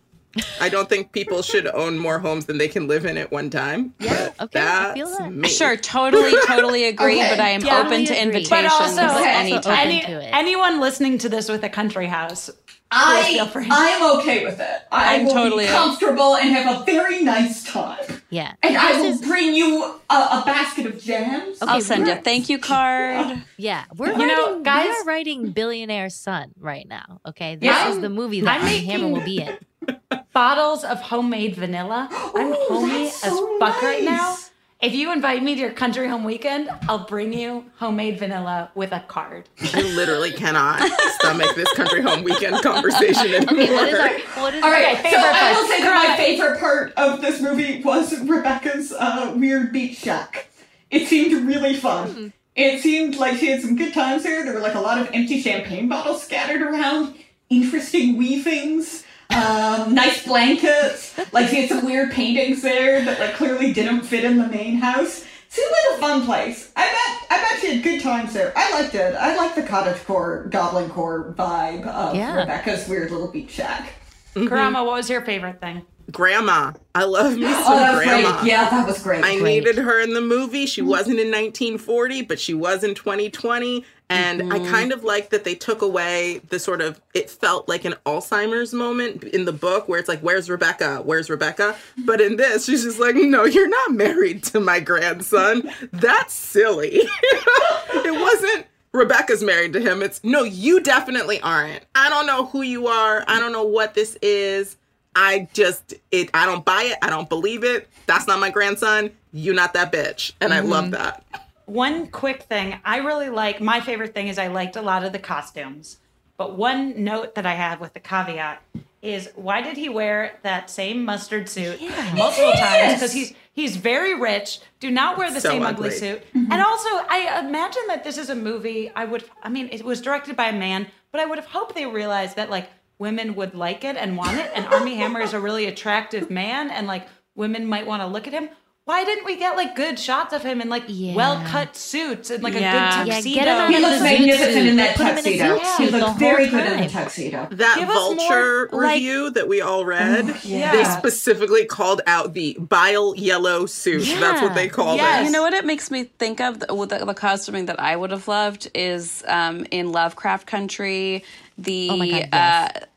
I don't think people should own more homes than they can live in at one time. Yeah, okay, I feel that. me. Sure, totally, totally (laughs) agree. Okay. But I am Yeah, open to agree. invitations But also, anytime. any, anyone listening to this with a country house, I, feel free. (laughs) I'm okay with it. I I'm will totally- be comfortable and have a very nice time. yeah. And I will is- bring you a, a basket of jams. Okay, I'll send you a thank you card. (laughs) Yeah, we're You writing, know, guys- we are writing Billionaire Son right now. Okay, this Yeah. is the movie that I'm Armie Hammer making- will be in. (laughs) bottles of homemade vanilla. (gasps) I'm Oh, homey that's as so fuck right now. Nice. If you invite me to your country home weekend, I'll bring you homemade vanilla with a card. You literally cannot stomach this country home weekend conversation anymore. Okay, what is our what is All right, Okay, so favorite I will say that my favorite part of this movie was Rebecca's uh, weird beach shack. It seemed really fun. It seemed like she had some good times there. There were like a lot of empty champagne bottles scattered around, interesting weavings, um, nice blankets. Like she had some weird paintings there that like clearly didn't fit in the main house. Seemed like a fun place. I bet I bet she had good times there. I liked it. I liked the cottagecore, goblin core vibe of Yeah. Rebecca's weird little beach shack. Karama, what was your favorite thing? Grandma. I love me some Oh, that was grandma. great. Yeah, that was great. I Great. needed her in the movie. She wasn't in 1940, but she was in 2020. And I mm-hmm. kind of like that they took away the sort of, it felt like an Alzheimer's moment in the book where it's like, where's Rebecca? Where's Rebecca? But in this, she's just like, no, you're not married to my grandson. That's silly. (laughs) it wasn't. Rebecca's married to him. It's no, you definitely aren't. I don't know who you are. I don't know what this is. I just it I don't buy it. I don't believe it. That's not my grandson. You not that bitch. And I love mm-hmm. that. One quick thing I really like, my favorite thing is I liked a lot of the costumes. But one note that I have with the caveat is why did he wear that same mustard suit multiple times? Because he's he's very rich. Do not wear the So same ugly, ugly. suit. Mm-hmm. And also, I imagine that this is a movie. I would, I mean, it was directed by a man, but I would have hoped they realized that like women would like it and want it. And Armie Hammer is a really attractive man, and like women might want to look at him. Why didn't we get like good shots of him in like well cut suits and like Yeah. a good Yeah, tuxedo? get him He of looks magnificent suit. in that Put him in a tuxedo. He suit the very good in the tuxedo. That Give us more, vulture like- review that we all read, (sighs) Yeah. they specifically called out the bile yellow suit. That's what they called Yes. it. You know what it makes me think of? The, with the, the costuming that I would have loved is um, in Lovecraft Country. The Oh God, yes.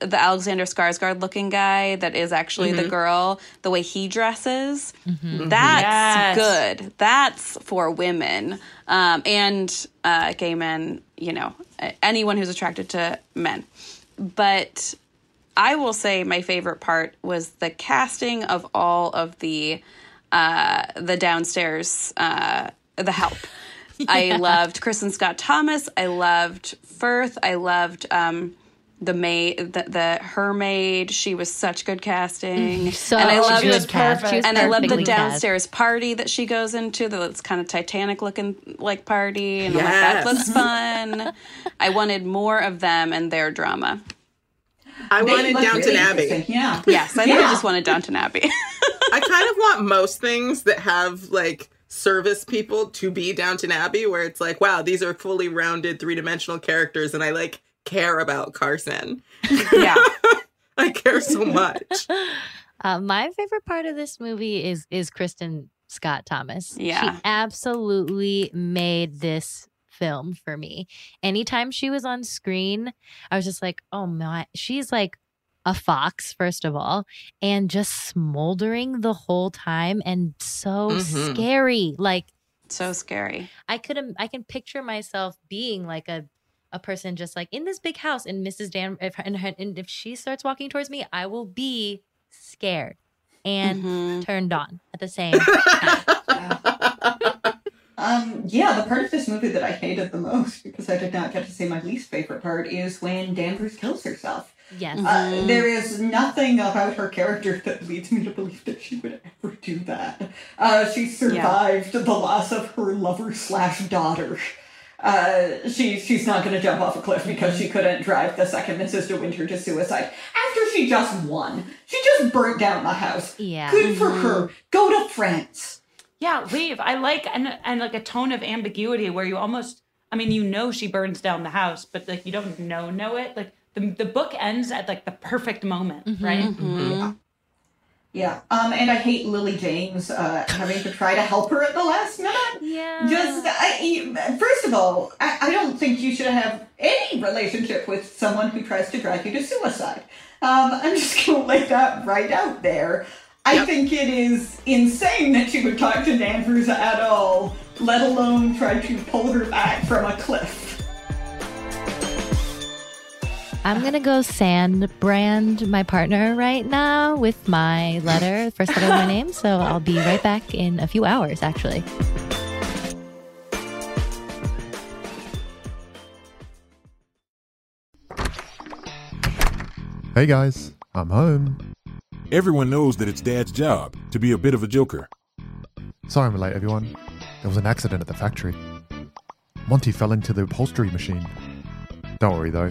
uh, the Alexander Skarsgård looking guy that is actually the girl. The way he dresses, Mm-hmm. that's Yes. good. That's for women um, and uh, gay men. You know, uh, anyone who's attracted to men. But I will say my favorite part was the casting of all of the uh, the downstairs uh, the help. (laughs) I loved Kristin Scott Thomas. I loved Frith. I loved um, the maid, the, the her maid. She was such good casting. So and I loved good the- cast. She was and I love the perfectly cast. downstairs party that she goes into. That's kind of Titanic looking like party, and I'm like, that looks fun. (laughs) I wanted more of them and their drama. I They wanted look Downton really Abbey. Yeah. Yes, I think I Yeah. just wanted Downton Abbey. (laughs) I kind of want most things that have like service people to be Downton Abbey, where it's like, wow, these are fully rounded three dimensional characters, and I like care about Carson. yeah. (laughs) I care so much. (laughs) Uh, my favorite part of this movie is is Kristin Scott Thomas. Yeah. she absolutely made this film for me. Anytime she was on screen, I was just like, oh my, she's like a fox first of all, and just smoldering the whole time, and so Mhm. scary. Like So scary. I could im- I can picture myself being like a a person just like in this big house and Mrs. Dan if and, her, and if she starts walking towards me, I will be scared and Mm-hmm. turned on at the same (laughs) (laughs) Um, yeah, the part of this movie that I hated the most because I did not get to see my least favorite part is when Danvers kills herself. Yes. Uh, there is nothing about her character that leads me to believe that she would ever do that. Uh, she survived the loss of her lover slash daughter. Uh, she she's not going to jump off a cliff because she couldn't drive the second Mrs. De Winter to suicide after she just won. She just burnt down the house. Yeah. Good for her. Go to France. Yeah, leave. I like and and like a tone of ambiguity where you almost I mean, you know she burns down the house, but like you don't know know it. Like the the book ends at like the perfect moment, right? Yeah. Yeah. Um, and I hate Lily James uh, having to try to help her at the last minute. Yeah. Just, I, first of all, I, I don't think you should have any relationship with someone who tries to drag you to suicide. Um, I'm just (laughs) going to lay that right out there. I think it is insane that she would talk to Danvers at all, let alone try to pull her back from a cliff. I'm gonna go sand brand my partner right now with my letter, first letter of my name. So I'll be right back in a few hours, actually. Hey guys, I'm home. Everyone knows that it's Dad's job to be a bit of a joker. Sorry I'm late, everyone. There was an accident at the factory. Monty fell into the upholstery machine. Don't worry though,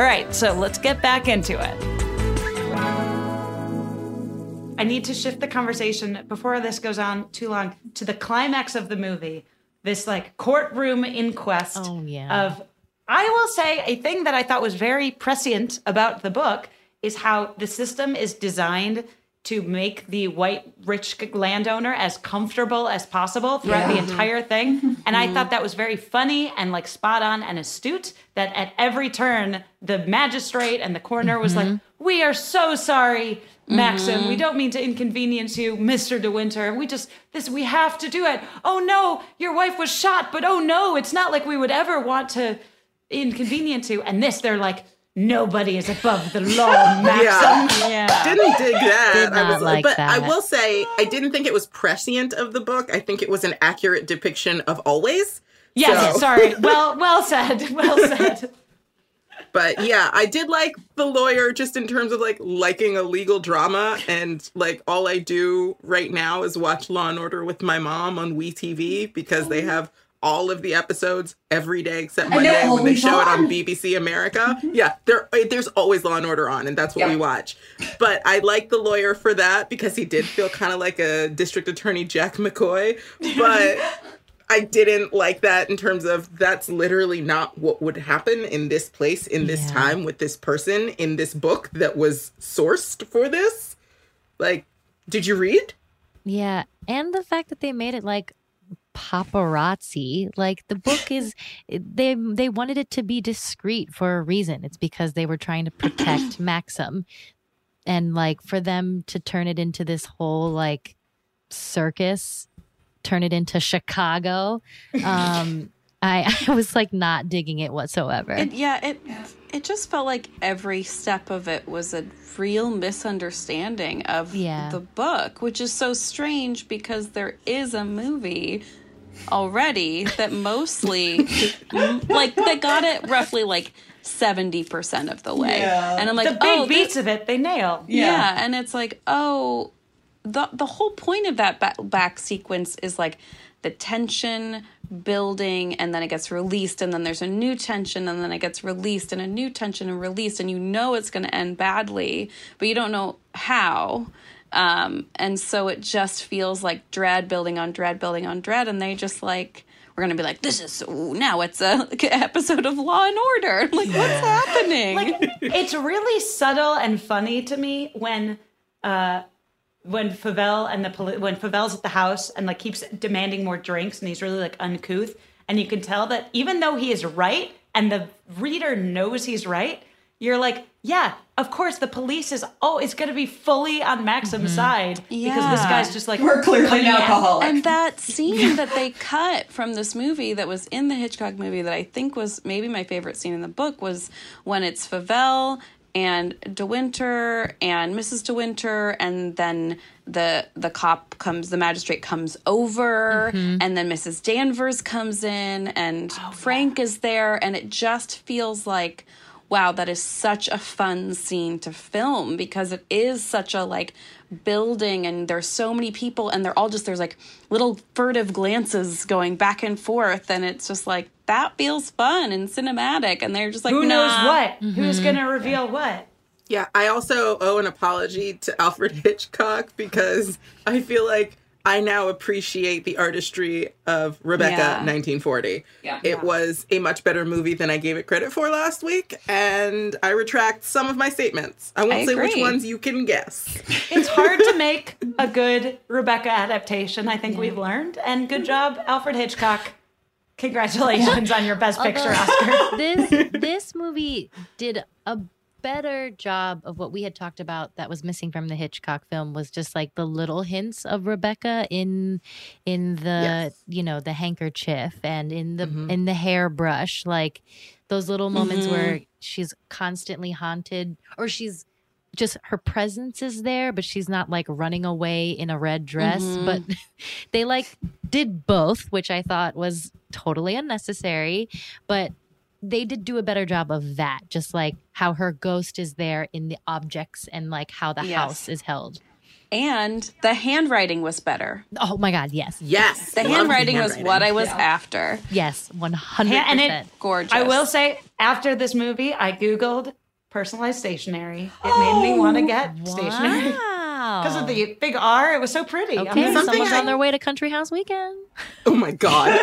All right, so let's get back into it. I need to shift the conversation before this goes on too long to the climax of the movie. This like courtroom inquest Oh, yeah. of I will say a thing that I thought was very prescient about the book is how the system is designed to make the white rich landowner as comfortable as possible throughout the entire thing. (laughs) And I thought that was very funny and like spot on and astute that at every turn the magistrate and the coroner was like, "We are so sorry, Maxim. Mhm. We don't mean to inconvenience you, Mr. De Winter. We just this we have to do it. Oh no, your wife was shot, but oh no, it's not like we would ever want to inconvenience you. And this, they're like, nobody is above the (laughs) law, Maxim. Yeah. Didn't dig that. Did I was uh, like but I will say I didn't think it was prescient of the book. I think it was an accurate depiction of always. Yes, So- sorry. (laughs) Well, well said. Well said. But yeah, I did like the lawyer just in terms of like liking a legal drama and like all I do right now is watch Law and Order with my mom on WE tv because they oh. have all of the episodes every day except Monday when they show it on on. BBC America. Mm-hmm. Yeah, there eh, there's always Law and Order on and that's what we watch. But I like the lawyer for that because he did feel kind of like a district attorney Jack McCoy, but I didn't like that in terms of that's literally not what would happen in this place, in this time, with this person, in this book that was sourced for this. Like, did you read? Yeah, and the fact that they made it like paparazzi, like the book is (laughs) they they wanted it to be discreet for a reason. It's because they were trying to protect (clears throat) Maxim. And like for them to turn it into this whole like circus, turn it into Chicago. Um I, (laughs) I was like not digging it whatsoever. It, yeah, it it just felt like every step of it was a real misunderstanding of Yeah. the book, which is so strange because there is a movie already that mostly like they got it roughly like 70% of the way. Yeah. And I'm like, the big oh, beats of it, they nail. yeah. and it's like, oh, the the whole point of that back, back sequence is like the tension building and then it gets released and then there's a new tension and then it gets released and a new tension and released and you know it's going to end badly, but you don't know how. Um, and so it just feels like dread building on dread building on dread and they just like we're gonna be like this is ooh, now it's a like, an (laughs) episode of law and order. (laughs) Like what's happening? Like it's really subtle and funny to me when uh when Favell and the poli- when Favell's at the house and like keeps demanding more drinks and he's really like uncouth and you can tell that even though he is right and the reader knows he's right you're like yeah of course the police is oh it's going to be fully on Maxim's mm-hmm. side because this guy's just like we're clearly an alcoholic. And that scene that they (laughs) cut from this movie that was in the Hitchcock movie that I think was maybe my favorite scene in the book was when it's Favell and De Winter and Mrs. De Winter and then the the cop comes the magistrate comes over mm-hmm. and then Mrs. Danvers comes in and oh, Frank is there and it just feels like wow that is such a fun scene to film because it is such a like building and there's so many people and they're all just there's like little furtive glances going back and forth and it's just like that feels fun and cinematic and they're just like who knows nah. what mm-hmm. who's going to reveal what Yeah, I also owe an apology to Alfred (laughs) Hitchcock because I feel like I now appreciate the artistry of Rebecca Yeah. 1940. Yeah. It was a much better movie than I gave it credit for last week, and I retract some of my statements. I won't I say which ones you can guess. (laughs) it's hard to (laughs) make a good Rebecca adaptation. I think we've learned. And good job, Alfred Hitchcock. Congratulations on your Best Picture Oscar. (laughs) this this movie did a better job of what we had talked about that was missing from the Hitchcock film was just like the little hints of Rebecca in in the you know the handkerchief and in the in the hairbrush like those little moments Mhm. where she's constantly haunted or she's just her presence is there but she's not like running away in a red dress Mhm. but (laughs) they like did both which i thought was totally unnecessary but they did do a better job of that just like how her ghost is there in the objects and like how the Yes. house is held and the handwriting was better oh my god yes Yes. the Love the handwriting was what i was Yeah. after yes 100% and it gorgeous I will say, after this movie, I Googled personalized stationery. It made me want to get stationery. Because of the big R, it was so pretty. I'm okay like, someone's on their way to country house weekend Oh my god.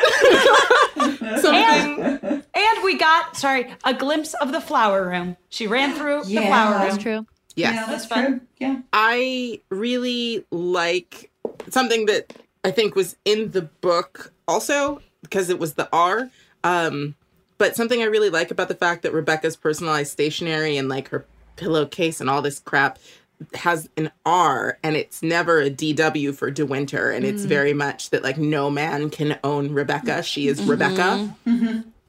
(laughs) and, and we got, sorry, a glimpse of the flower room. She ran through the flower room. That's true. Yes. Yeah, that's fun. Yeah. I really like something that I think was in the book also because it was the R. Um, but something I really like about the fact that Rebecca's personalized stationery and like her pillowcase and all this crap has an R and it's never a DW for De Winter. And it's Mm. very much that like no man can own Rebecca. She is Rebecca.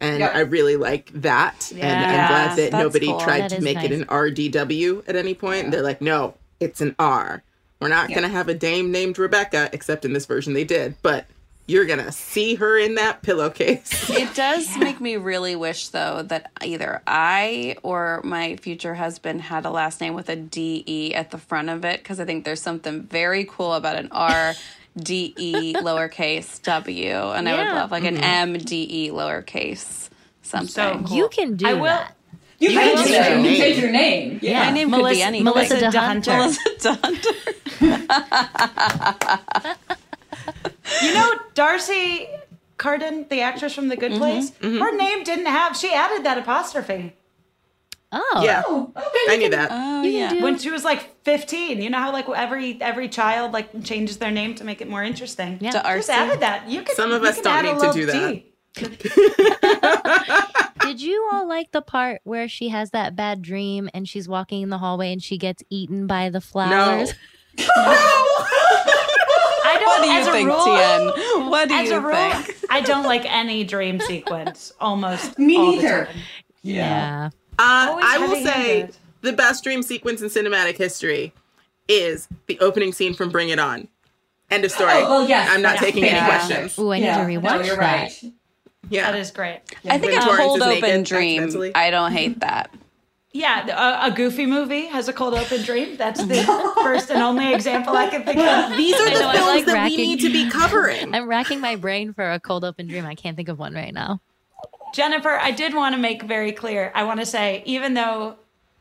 And Yep. I really like that. and I'm glad that that's nobody cool. tried That to make it an RDW at any point. They're like, no, it's an R. We're not Yeah. going to have a dame named Rebecca, except in this version they did. But you're going to see her in that pillowcase. (laughs) It does make me really wish, though, that either I or my future husband had a last name with a D E at the front of it, because I think there's something very cool about an R. D E (laughs) lowercase W, and I would love like an Mhm. M D E lowercase something. You can do I will- that. You, You can can change change your your name. name. Change your name. Yeah. My name could be Melissa, anything. Melissa Melissa DeHunter. (laughs) Melissa You know, D'Arcy Carden, the actress from The Good Mm-hmm. Place, her name didn't have, she added that apostrophe. Oh. Yeah. I knew that. Oh, yeah. do- When she was like 15, you know how like every every child like changes their name to make it more interesting. Yeah. To Just added that. You can. Some of us can don't need to do that. D. (laughs) (laughs) Did you all like the part where she has that bad dream and she's walking in the hallway and she gets eaten by the flowers? (laughs) I don't. What do you think, rule, Tien? What do as you a rule, think? I don't like any dream sequence. Almost Me all the neither. time. Yeah. Uh, I will say heavy-handed. the best dream sequence in cinematic history is the opening scene from Bring It On. End of story. Oh, well, yes. I'm not Yeah. taking any questions. Ooh, I need Yeah, to no, rewatch you're that. right. Yeah. That is great. I think When a Torrance cold open naked dream. I don't hate that. Yeah, a, a Goofy movie has a cold open dream. That's the (laughs) first and only example I can think of. These are the know, films like that racking- we need to be (laughs) covering. I'm racking my brain for a cold open dream. I can't think of one right now. Jennifer, I did want to make very clear. I want to say, even though,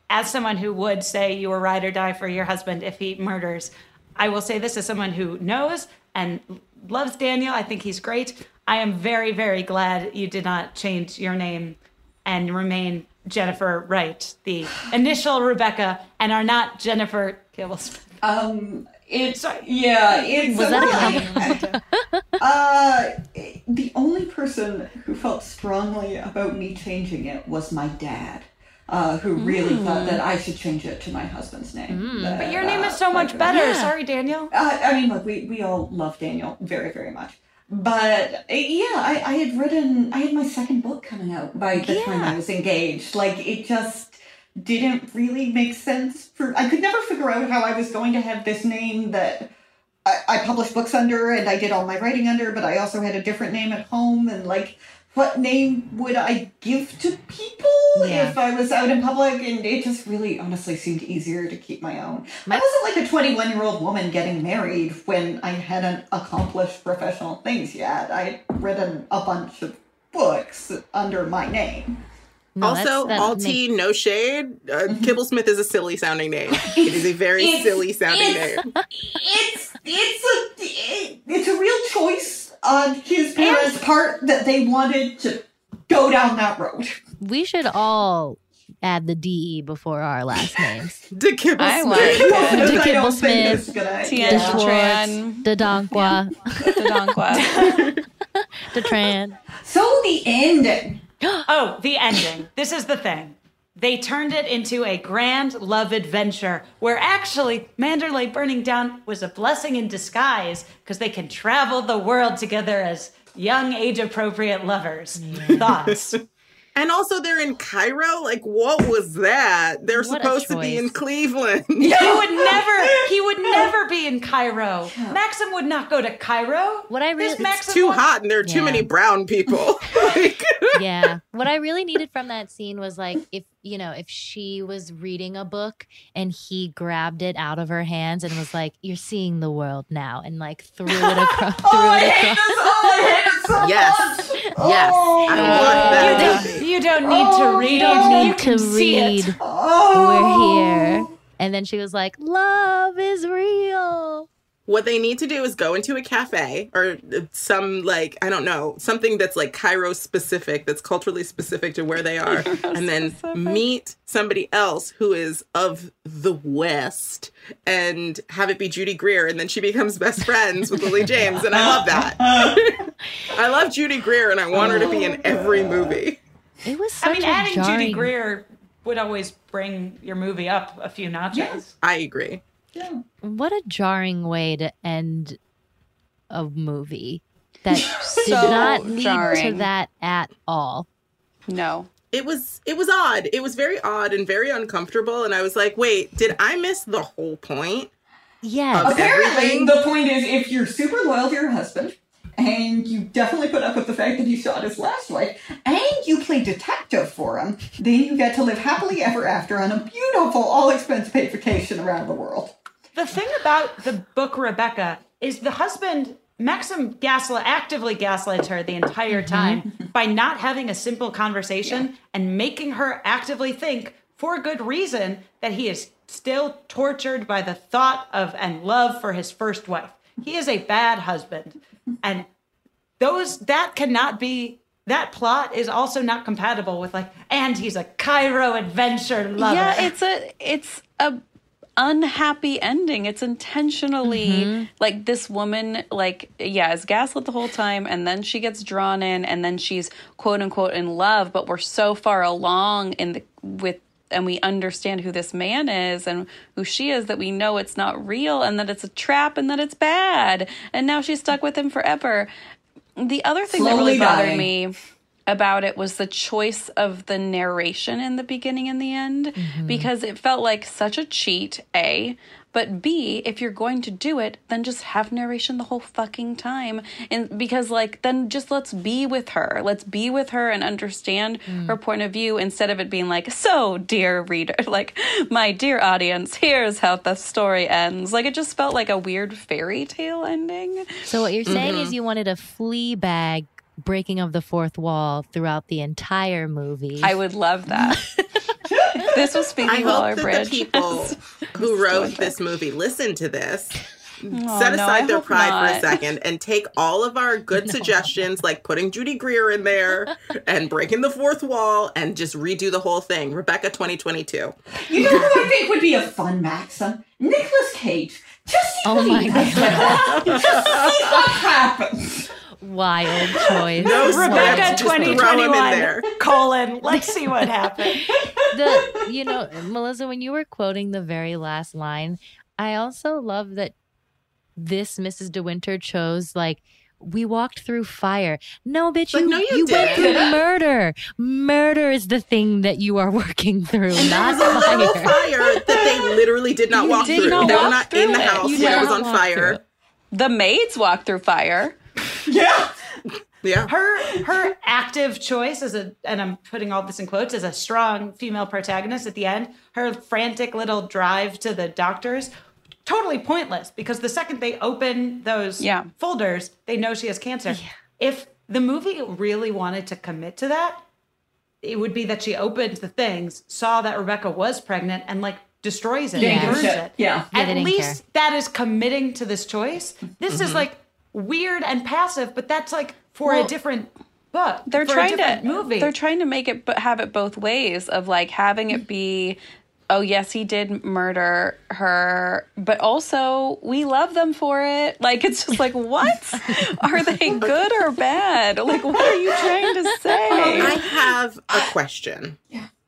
as someone who would say you were ride or die for your husband if he murders, I will say this as someone who knows and loves Daniel. I think he's great. I am very, very glad you did not change your name and remain Jennifer Wright, the initial Rebecca, and are not Jennifer Gillis. Um, it's Sorry. yeah. It's Was that a (laughs) Uh, the only person who felt strongly about me changing it was my dad, uh, who really thought that I should change it to my husband's name. That, But your name uh, is so much better. yeah. Sorry, Daniel. Uh, I mean, look, we, we all love Daniel very, very much. But yeah, I, I had written, I had my second book coming out by the time I was engaged. Like, it just didn't really make sense for, I could never figure out how I was going to have this name that I, I published books under and I did all my writing under, but I also had a different name at home and like, what name would I give to people Yeah. if I was out in public? And it just really honestly seemed easier to keep my own. I wasn't like a 21 year old woman getting married when I hadn't accomplished professional things yet. I'd written a bunch of books under my name. No, also, that's- all makes- tea, no shade. Uh, Kibblesmith is a silly sounding name. It is a very silly sounding it's- name. It's it's a it's a real choice on his parents' part that they wanted to go down that road. We should all add the DE before our last (laughs) names. (laughs) De Kibblesmith. I like De I don't think Kibblesmith, it's gonna- Tian De yeah. Tran. De Donqua, the Donqua. De (laughs) Tran. So the ending. (gasps) Oh, the ending. This is the thing. They turned it into a grand love adventure where actually Manderley burning down was a blessing in disguise because they can travel the world together as young, age appropriate lovers. Mm. Thoughts? (laughs) And also, they're in Cairo. Like, what was that? They're What supposed to be in. Cleveland. (laughs) He would (laughs) never, he would never be in Cairo. Maxim would not go to Cairo. What I really This Maxim Too wants- hot, and there are too many brown people. (laughs) like, yeah. What I really needed from that scene was like if you know, if she was reading a book and he grabbed it out of her hands and was like, "You're seeing the world now," and like threw it across. threw Oh, I hate this. Oh, I hate it so Yes. much. Yes. Oh, I want that. You don't, you don't need to Oh, read no. it. You You need can to see it. read. Oh. We're here. Oh. And then she was like, "Love is real." What they need to do is go into a cafe or some like I don't know something that's like Cairo specific, that's culturally specific to where they (laughs) are, and then meet somebody else who is of the West, and have it be Judy Greer, and then she becomes best friends with Lily James, and I love that. (laughs) I love Judy Greer, and I want her to be in oh. every movie. It was such I mean, a adding jarring. Judy Greer would always bring your movie up a few notches. Yes. I agree. What a jarring way to end a movie that (laughs) did not lead to that at all. No. It was it was odd. It was very odd and very uncomfortable. And I was like, wait, did I miss the whole point? Yes. Apparently, everything? the point is if you're super loyal to your husband, and you definitely put up with the fact that he shot his last wife, and you play detective for him, then you get to live happily ever after on a beautiful, all expense paid vacation around the world. The thing about the book Rebecca is the husband Maxim gaslit actively gaslights her the entire mm-hmm. time by not having a simple conversation and making her actively think for good reason that he is still tortured by the thought of and love for his first wife. He is a bad husband. And those that cannot be that plot is also not compatible with like and he's a Cairo adventure lover. Yeah, it's a it's a unhappy ending. It's intentionally Mm-hmm. like this woman like yeah, is gaslit the whole time and then she gets drawn in and then she's quote unquote in love, but we're so far along in the with and we understand who this man is and who she is that we know it's not real and that it's a trap and that it's bad. And now she's stuck with him forever. The other thing that really bothered dying. me about it was the choice of the narration in the beginning and the end because it felt like such a cheat, A. But B, if you're going to do it, then just have narration the whole fucking time. And because like then just let's be with her. Let's be with her and understand her point of view instead of it being like, so dear reader, (laughs) like my dear audience, here's how the story ends. Like it just felt like a weird fairy tale ending. So what you're saying Mhm. is you wanted a Fleabag breaking of the fourth wall throughout the entire movie. I would love that. (laughs) this was Phoebe I hope that Waller-Bridge. the people (laughs) who wrote this movie listen to this. Oh, set aside I their hope pride for a second and take all of our good (laughs) suggestions, like putting Judy Greer in there and breaking the fourth wall, and just redo the whole thing. Rebecca 2022. You know who I think would be a fun Maxim? Nicolas Cage. Just see Oh my he does. Just see what happens. Wild choice. No Rebecca script, just throw him in there. 2021 colon. Let's see what happens. (laughs) the you know melissa when you were quoting the very last line i also love that this mrs de winter chose like we walked through fire. No, bitch, Like, you, no, you you went through didn't. murder. Murder is the thing that you are (laughs) working through, And there not was a little fire. fire that they literally did not You walk did through. not they were not in through the it. house You when it was on walk through fire. The maids walked through fire. Yeah. Yeah. Her her active choice as a and I'm putting all this in quotes as a strong female protagonist at the end. Her frantic little drive to the doctors totally pointless because the second they open those Yeah. folders, they know she has cancer. If the movie really wanted to commit to that, it would be that she opened the things, saw that Rebecca was pregnant, and like destroys it, Didn't and burns it. Yeah. Yeah, At they didn't least that is committing to this choice. This is mm-hmm. like weird and passive, but that's like for Well, a different book. They're for a trying to movie. They're trying to make it, but have it both ways of like having it be. Oh yes, he did murder her, but also we love them for it. Like it's just like, what (laughs) are they good or bad? Like, what are you trying to say? I have a question.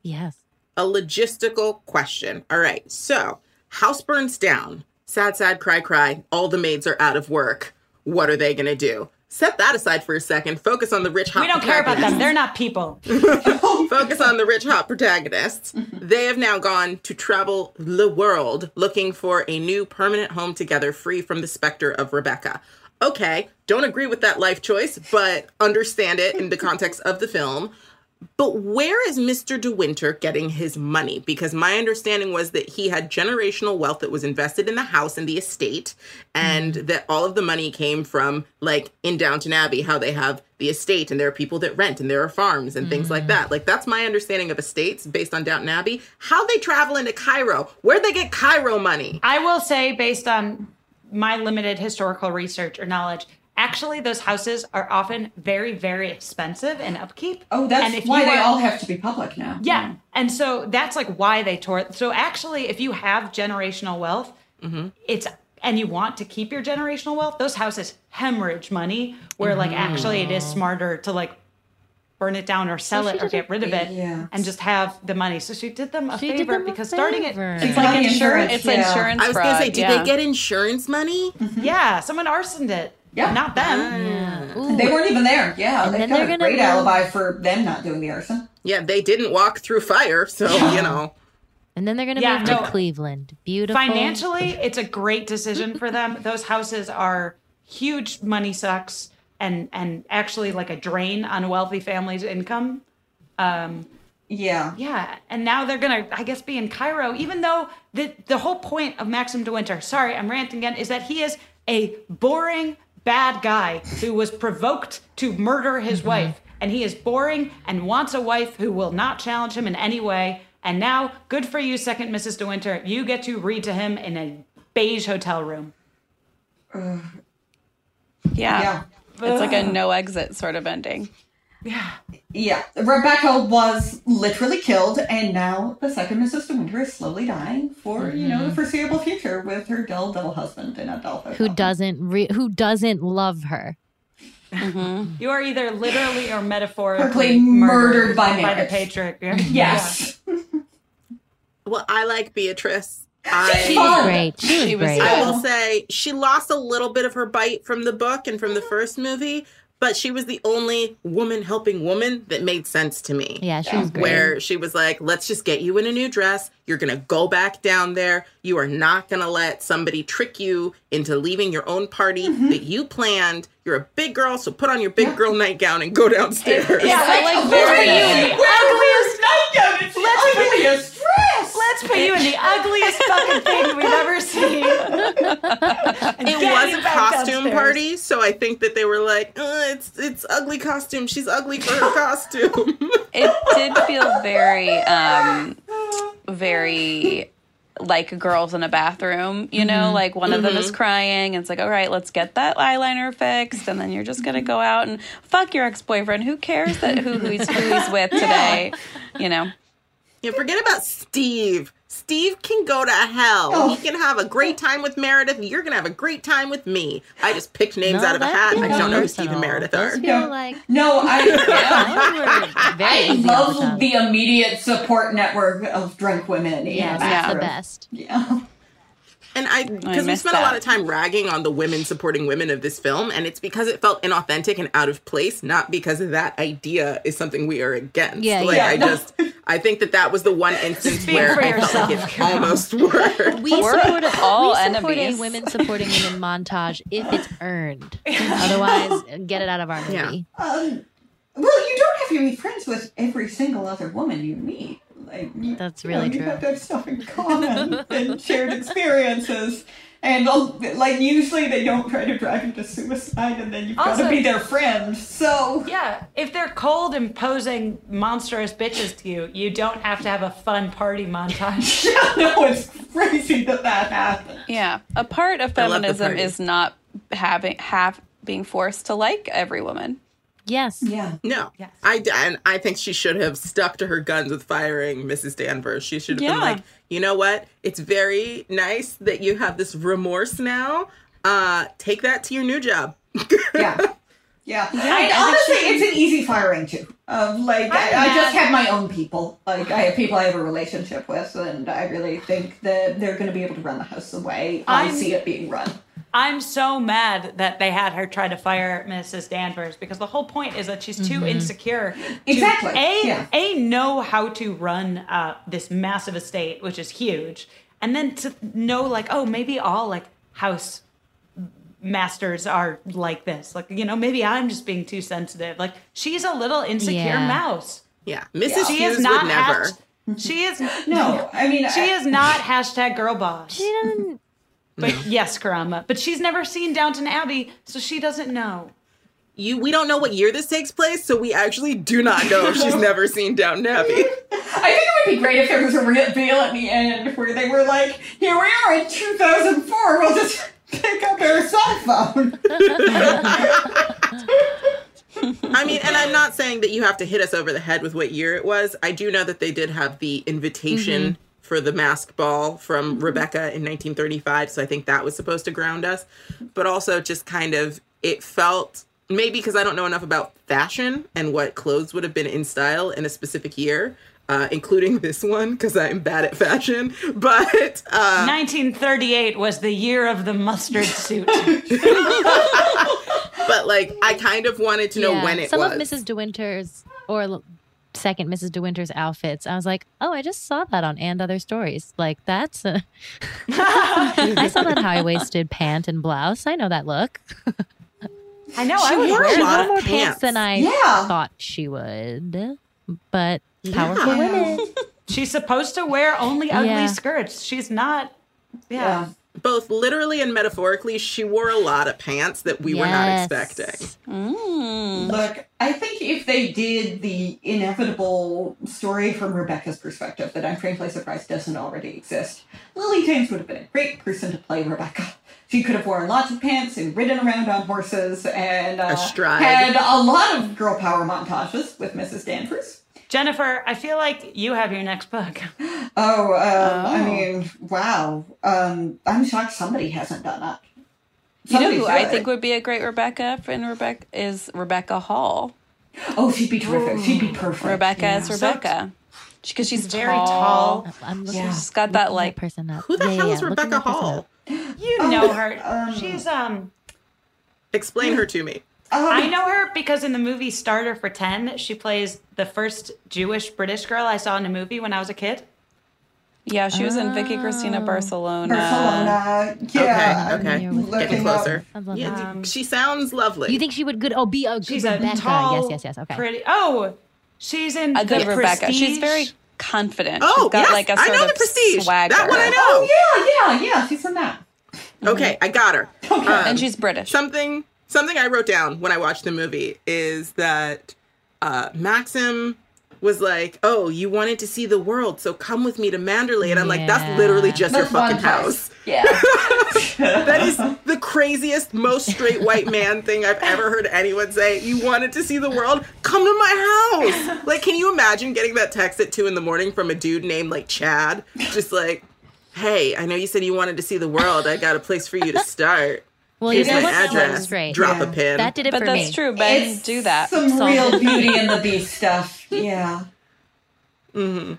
Yes. a logistical question. All right. So, house burns down. Sad, sad, cry, cry. All the maids are out of work. What are they going to do? Set that aside for a second. Focus on the rich hot we don't care about them. They're not people. (laughs) (laughs) Focus on the rich hot protagonists. They have now gone to travel the world looking for a new permanent home together free from the specter of Rebecca. Okay, don't agree with that life choice, but understand it in the context of the film. But where is Mr. De Winter getting his money? Because my understanding was that he had generational wealth that was invested in the house and the estate, and mm-hmm. that all of the money came from, like, in Downton Abbey, how they have the estate and there are people that rent and there are farms and things like mm. that. Like, that's my understanding of estates based on Downton Abbey. How they travel into Cairo? Where'd they get Cairo money? I will say, based on my limited historical research or knowledge, actually those houses are often very, very expensive in upkeep. Oh, that's and if why you they are- all have to be public now. Yeah. And so that's like why they tore it. So actually, if you have generational wealth, mm-hmm. it's and you want to keep your generational wealth, those houses hemorrhage money. Where like actually it is mm. smarter to like burn it down or sell she it or get rid of it Yeah. and just have the money. So she did them a She favor them a because starting it, It's like like insurance. insurance. It's yeah. insurance I was going to say, did yeah. they get insurance money? yeah, someone arsoned it. Yeah. not them. Yeah. They weren't even there. Yeah, And they've got a gonna great move- alibi for them not doing the arson. Yeah, they didn't walk through fire, so you know. And then they're going to Yeah, move no. to Cleveland. Beautiful. Financially, it's a great decision for them. Those houses are huge money sucks and and actually like a drain on a wealthy family's income. Um yeah. Yeah, and now they're going to I guess be in Cairo even though the the whole point of Maxim de Winter, sorry, I'm ranting again, is that he is a boring bad guy who was provoked to murder his mm-hmm. wife and he is boring and wants a wife who will not challenge him in any way. And now, good for you, second Mrs. De Winter. You get to read to him in a beige hotel room. Yeah. Yeah. It's like a no exit sort of ending. Yeah, Yeah. Rebecca was literally killed, and now the second Mrs. De Winter is slowly dying for you know the mm-hmm. foreseeable future with her dull, dull husband in Adolfo. Who doesn't re- who doesn't love her? Mm-hmm. (laughs) You are either literally or metaphorically Metaphorically murdered by the patriarch. (laughs) Yes. (laughs) Well, I like Beatrice. I, She was great. She was She was great. I will say she lost a little bit of her bite from the book and from the first movie, but she was the only woman helping woman that made sense to me. Yeah, she was great. Where she was like, let's just get you in a new dress. You're going to go back down there. You are not going to let somebody trick you into leaving your own party mm-hmm. that you planned. You're a big girl, so put on your big girl nightgown and go downstairs. Yeah, like, like, let's put you very in the ugliest nightgown. It's the Let's put- ugliest dress. Let's put you in the ugliest fucking thing we've ever seen. (laughs) It was a costume downstairs. party, so I think that they were like, uh, "It's it's ugly costume. She's ugly for her costume." (laughs) It did feel very, um, very like girls in a bathroom, you know, like one of them is crying and it's like, all right, let's get that eyeliner fixed. And then you're just going to go out and fuck your ex-boyfriend. Who cares that who, who, he's, who he's with (laughs) today, you know? Yeah, forget about Steve. Steve can go to hell. Oh. He can have a great time with Meredith. You're gonna have a great time with me. I just picked names No, out of a hat. I don't know who Steve and. Meredith are. feel like No, (laughs) I yeah, very I easy off the tongue. love the immediate support network of drunk women in Yes, the the best. Yeah. And I, because we miss spent a lot of time ragging on the women supporting women of this film, and it's because it felt inauthentic and out of place, not because that idea is something we are against. Yeah, like yeah. I just, I think that that was the one instance Speak where for I felt like yourself, it almost (laughs) worked. We We're support all we support enemies. a women supporting women montage if it's earned. Otherwise, get it out of our movie. Yeah. Um, well, you don't have to be friends with every single other woman you meet. Like you, That's you know, really You true. have to have stuff in common and shared experiences. And like usually they don't try to drive you to suicide, and then you've got to be their friend. So Yeah, if they're cold, imposing, monstrous bitches to you, you don't have to have a fun party montage. (laughs) no, it's crazy that that happened. Yeah. A part of I love the feminism is not having, have, being forced to like every woman. Yes. Yeah. No, Yes. I and I think she should have stuck to her guns with firing Mrs. Danvers. She should have been like, you know what? It's very nice that you have this remorse now. Uh, take that to your new job. (laughs) Yeah. Yeah. and I think honestly, it's an easy firing too. Um, like I, I I'm just have my own people. Like I have people I have a relationship with, and I really think that they're going to be able to run the house the way I I'm- see it being run. I'm so mad that they had her try to fire Mrs. Danvers because the whole point is that she's too insecure. to, Exactly, A, yeah. a know how to run uh, this massive estate, which is huge, and then to know like, oh, maybe all like house masters are like this. Like, you know, maybe I'm just being too sensitive. Like, she's a little insecure Yeah. mouse. Yeah, Mrs. She Hughes is not would never. hash- she is No, I mean she I- is not hashtag girl boss. She doesn't. But yes, Karama. But she's never seen Downton Abbey, so she doesn't know. You, we don't know what year this takes place, so we actually do not know if she's never seen Downton Abbey. (laughs) I think it would be great if there was a reveal at the end where they were like, "Here we are in 2004. We'll just pick up our cell phone." (laughs) I mean, and I'm not saying that you have to hit us over the head with what year it was. I do know that they did have the invitation mm-hmm. For the mask ball from Rebecca in 1935, so I think that was supposed to ground us. But also, just kind of, it felt maybe because I don't know enough about fashion and what clothes would have been in style in a specific year. Uh, including (laughs) this one because I'm bad at fashion, (laughs) but uh, 1938 was the year of the mustard suit. (laughs) but like I kind of wanted to know Yeah. when it Some was. Some of Mrs. De Winter's or l- second Mrs. De Winter's outfits. I was like, oh, I just saw that on and other stories. Like that's a (laughs) I saw that high waisted pant and blouse. I know that look. I know. She I would wore a wear She lot wore of more pants pants. than I Yeah. thought she would. But powerful Yeah. women. She's supposed to wear only ugly Yeah. skirts. She's not. Yeah. Both literally and metaphorically, she wore a lot of pants that we were not Yes. expecting. Look, I think if they did the inevitable story from Rebecca's perspective that I'm frankly surprised doesn't already exist, Lily James would have been a great person to play Rebecca. She could have worn lots of pants and ridden around on horses and uh, Astride. had a lot of girl power montages with Mrs. Danvers. Jennifer, I feel like you have your next book. (laughs) Oh, um, I Oh. mean, wow. Um, I'm shocked somebody hasn't done that. You know Somebody who I should. think would be a great Rebecca in Rebecca is Rebecca Hall. Oh, she'd be terrific. She'd be perfect. Rebecca yeah. is Rebecca. Because she's Very tall. tall. I'm looking, Yeah. She's got that like person up. Who the Yeah, hell yeah, is yeah. Rebecca Hall? You Oh, know her. um, She's um Explain her to me. Um, I know her because in the movie Starter for 10, she plays the first Jewish British girl I saw in a movie when I was a kid. Yeah, she was in Vicky Cristina Barcelona. Barcelona. Yeah. okay, okay. I'm looking Getting closer. Sounds lovely. Yeah, she sounds lovely. You think she would good? Oh, be a good She's a Rebecca. tall, yes, yes, yes. Okay. pretty. Oh, she's in A good The Rebecca. She's very confident. Oh, She's got yes, like a I sort know of The Prestige. swagger. That one I know. Oh, yeah, yeah, yeah. She's in that. Okay, I got her. Um, And she's British. Something something I wrote down when I watched the movie is that uh, Maxim was like, "Oh, you wanted to see the world, so come with me to Manderley." And I'm like, "That's literally just That's your fucking house." Yeah. (laughs) (laughs) That is the craziest, most straight white man thing I've ever heard anyone say. You wanted to see the world? Come to my house. Like, can you imagine getting that text at two in the morning from a dude named like Chad? Just like, hey, I know you said you wanted to see the world. I got a place for you to start. Well, Here's you know my what? address. Straight. Drop Yeah. a pin. That did it But for that's me. true. Ben, It's do that. Some Solved real. Beauty and the Beast stuff. Yeah. Mhm.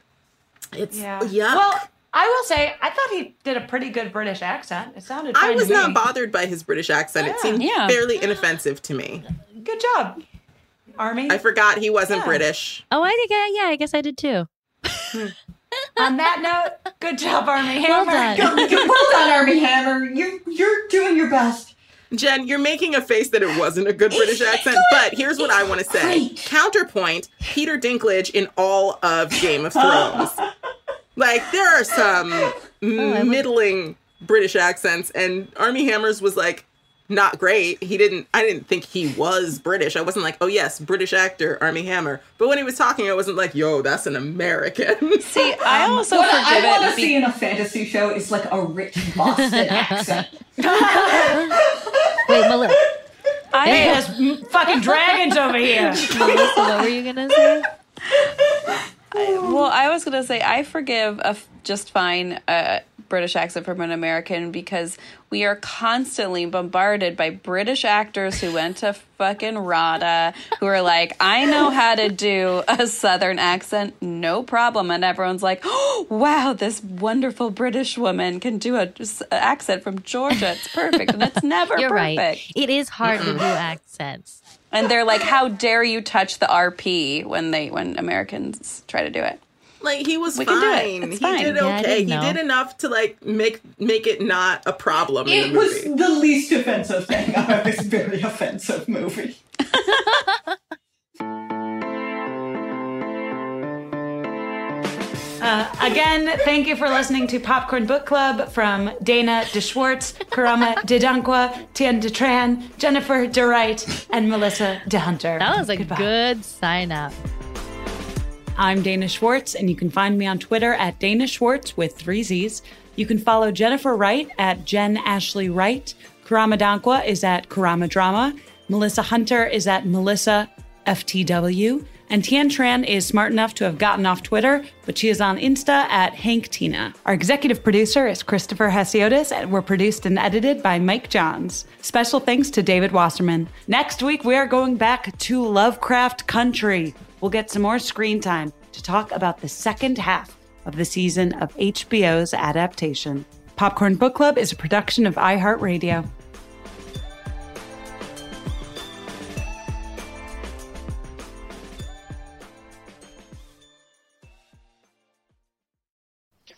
It's Yeah. yuck. Well, I will say, I thought he did a pretty good British accent. It sounded. I was to not me. bothered by his British accent. It seemed Yeah. fairly inoffensive to me. Good job, Armie. I forgot he wasn't Yeah. British. Oh, I think. I, yeah, I guess I did too. (laughs) On that note, good job, Armie Well Hammer. done. well done, Armie Hammer. You're you're doing your best. Jen, you're making a face that it wasn't a good British accent, but here's what I want to say. Counterpoint Peter Dinklage in all of Game of Thrones. like, there are some middling British accents, and Armie Hammers was like, not great. He didn't, I didn't think he was British. I wasn't like, oh, yes, British actor, Armie Hammer. But when he was talking, I wasn't like, yo, that's an American. (laughs) See, I um, also what I want to be- see in a fantasy show is like a rich Boston (laughs) accent. Wait, Melissa, I, Hey, there's fucking dragons over here. Melissa, what were you gonna say? (laughs) well, I was gonna say I forgive a f- just fine uh, British accent from an American because we are constantly bombarded by British actors who went to fucking RADA who are like, I know how to do a Southern accent, no problem, and everyone's like, oh, wow, this wonderful British woman can do a s- accent from Georgia. It's perfect, and it's never (laughs) You're perfect. right. It is hard to do accents. And they're like, "How dare you touch the RP?" when they when Americans try to do it. Like he was We can do it. fine. He did Yeah, okay. he did enough to like make make it not a problem in It the was the least offensive thing (laughs) out of this very offensive movie. (laughs) Uh, again, thank you for listening to Popcorn Book Club from Dana DeSchwartz, Karama DeDunkwa, Tian DeTran, Jennifer DeWright, and Melissa DeHunter. That was a Goodbye. good sign up. I'm Dana Schwartz, and you can find me on Twitter at Dana Schwartz with three Z's. You can follow Jennifer Wright at Jen Ashley Wright. Karama Dankwa is at Karama Drama. Melissa Hunter is at Melissa FTW. And Tian Tran is smart enough to have gotten off Twitter, but she is on Insta at Hank Tina. Our executive producer is Christopher Hasiotis, and we're produced and edited by Mike Johns. Special thanks to David Wasserman. Next week, we are going back to Lovecraft Country. We'll get some more screen time to talk about the second half of the season of HBO's adaptation. Popcorn Book Club is a production of iHeartRadio.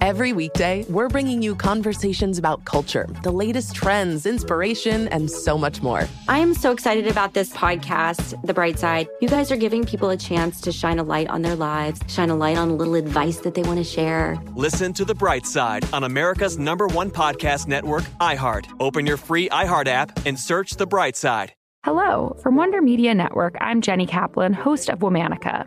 Every weekday, we're bringing you conversations about culture, the latest trends, inspiration, and so much more. I am so excited about this podcast, The Bright Side. You guys are giving people a chance to shine a light on their lives, shine a light on a little advice that they want to share. Listen to The Bright Side on America's number one podcast network, iHeart. Open your free iHeart app and search The Bright Side. Hello, from Wonder Media Network, I'm Jenny Kaplan, host of Womanica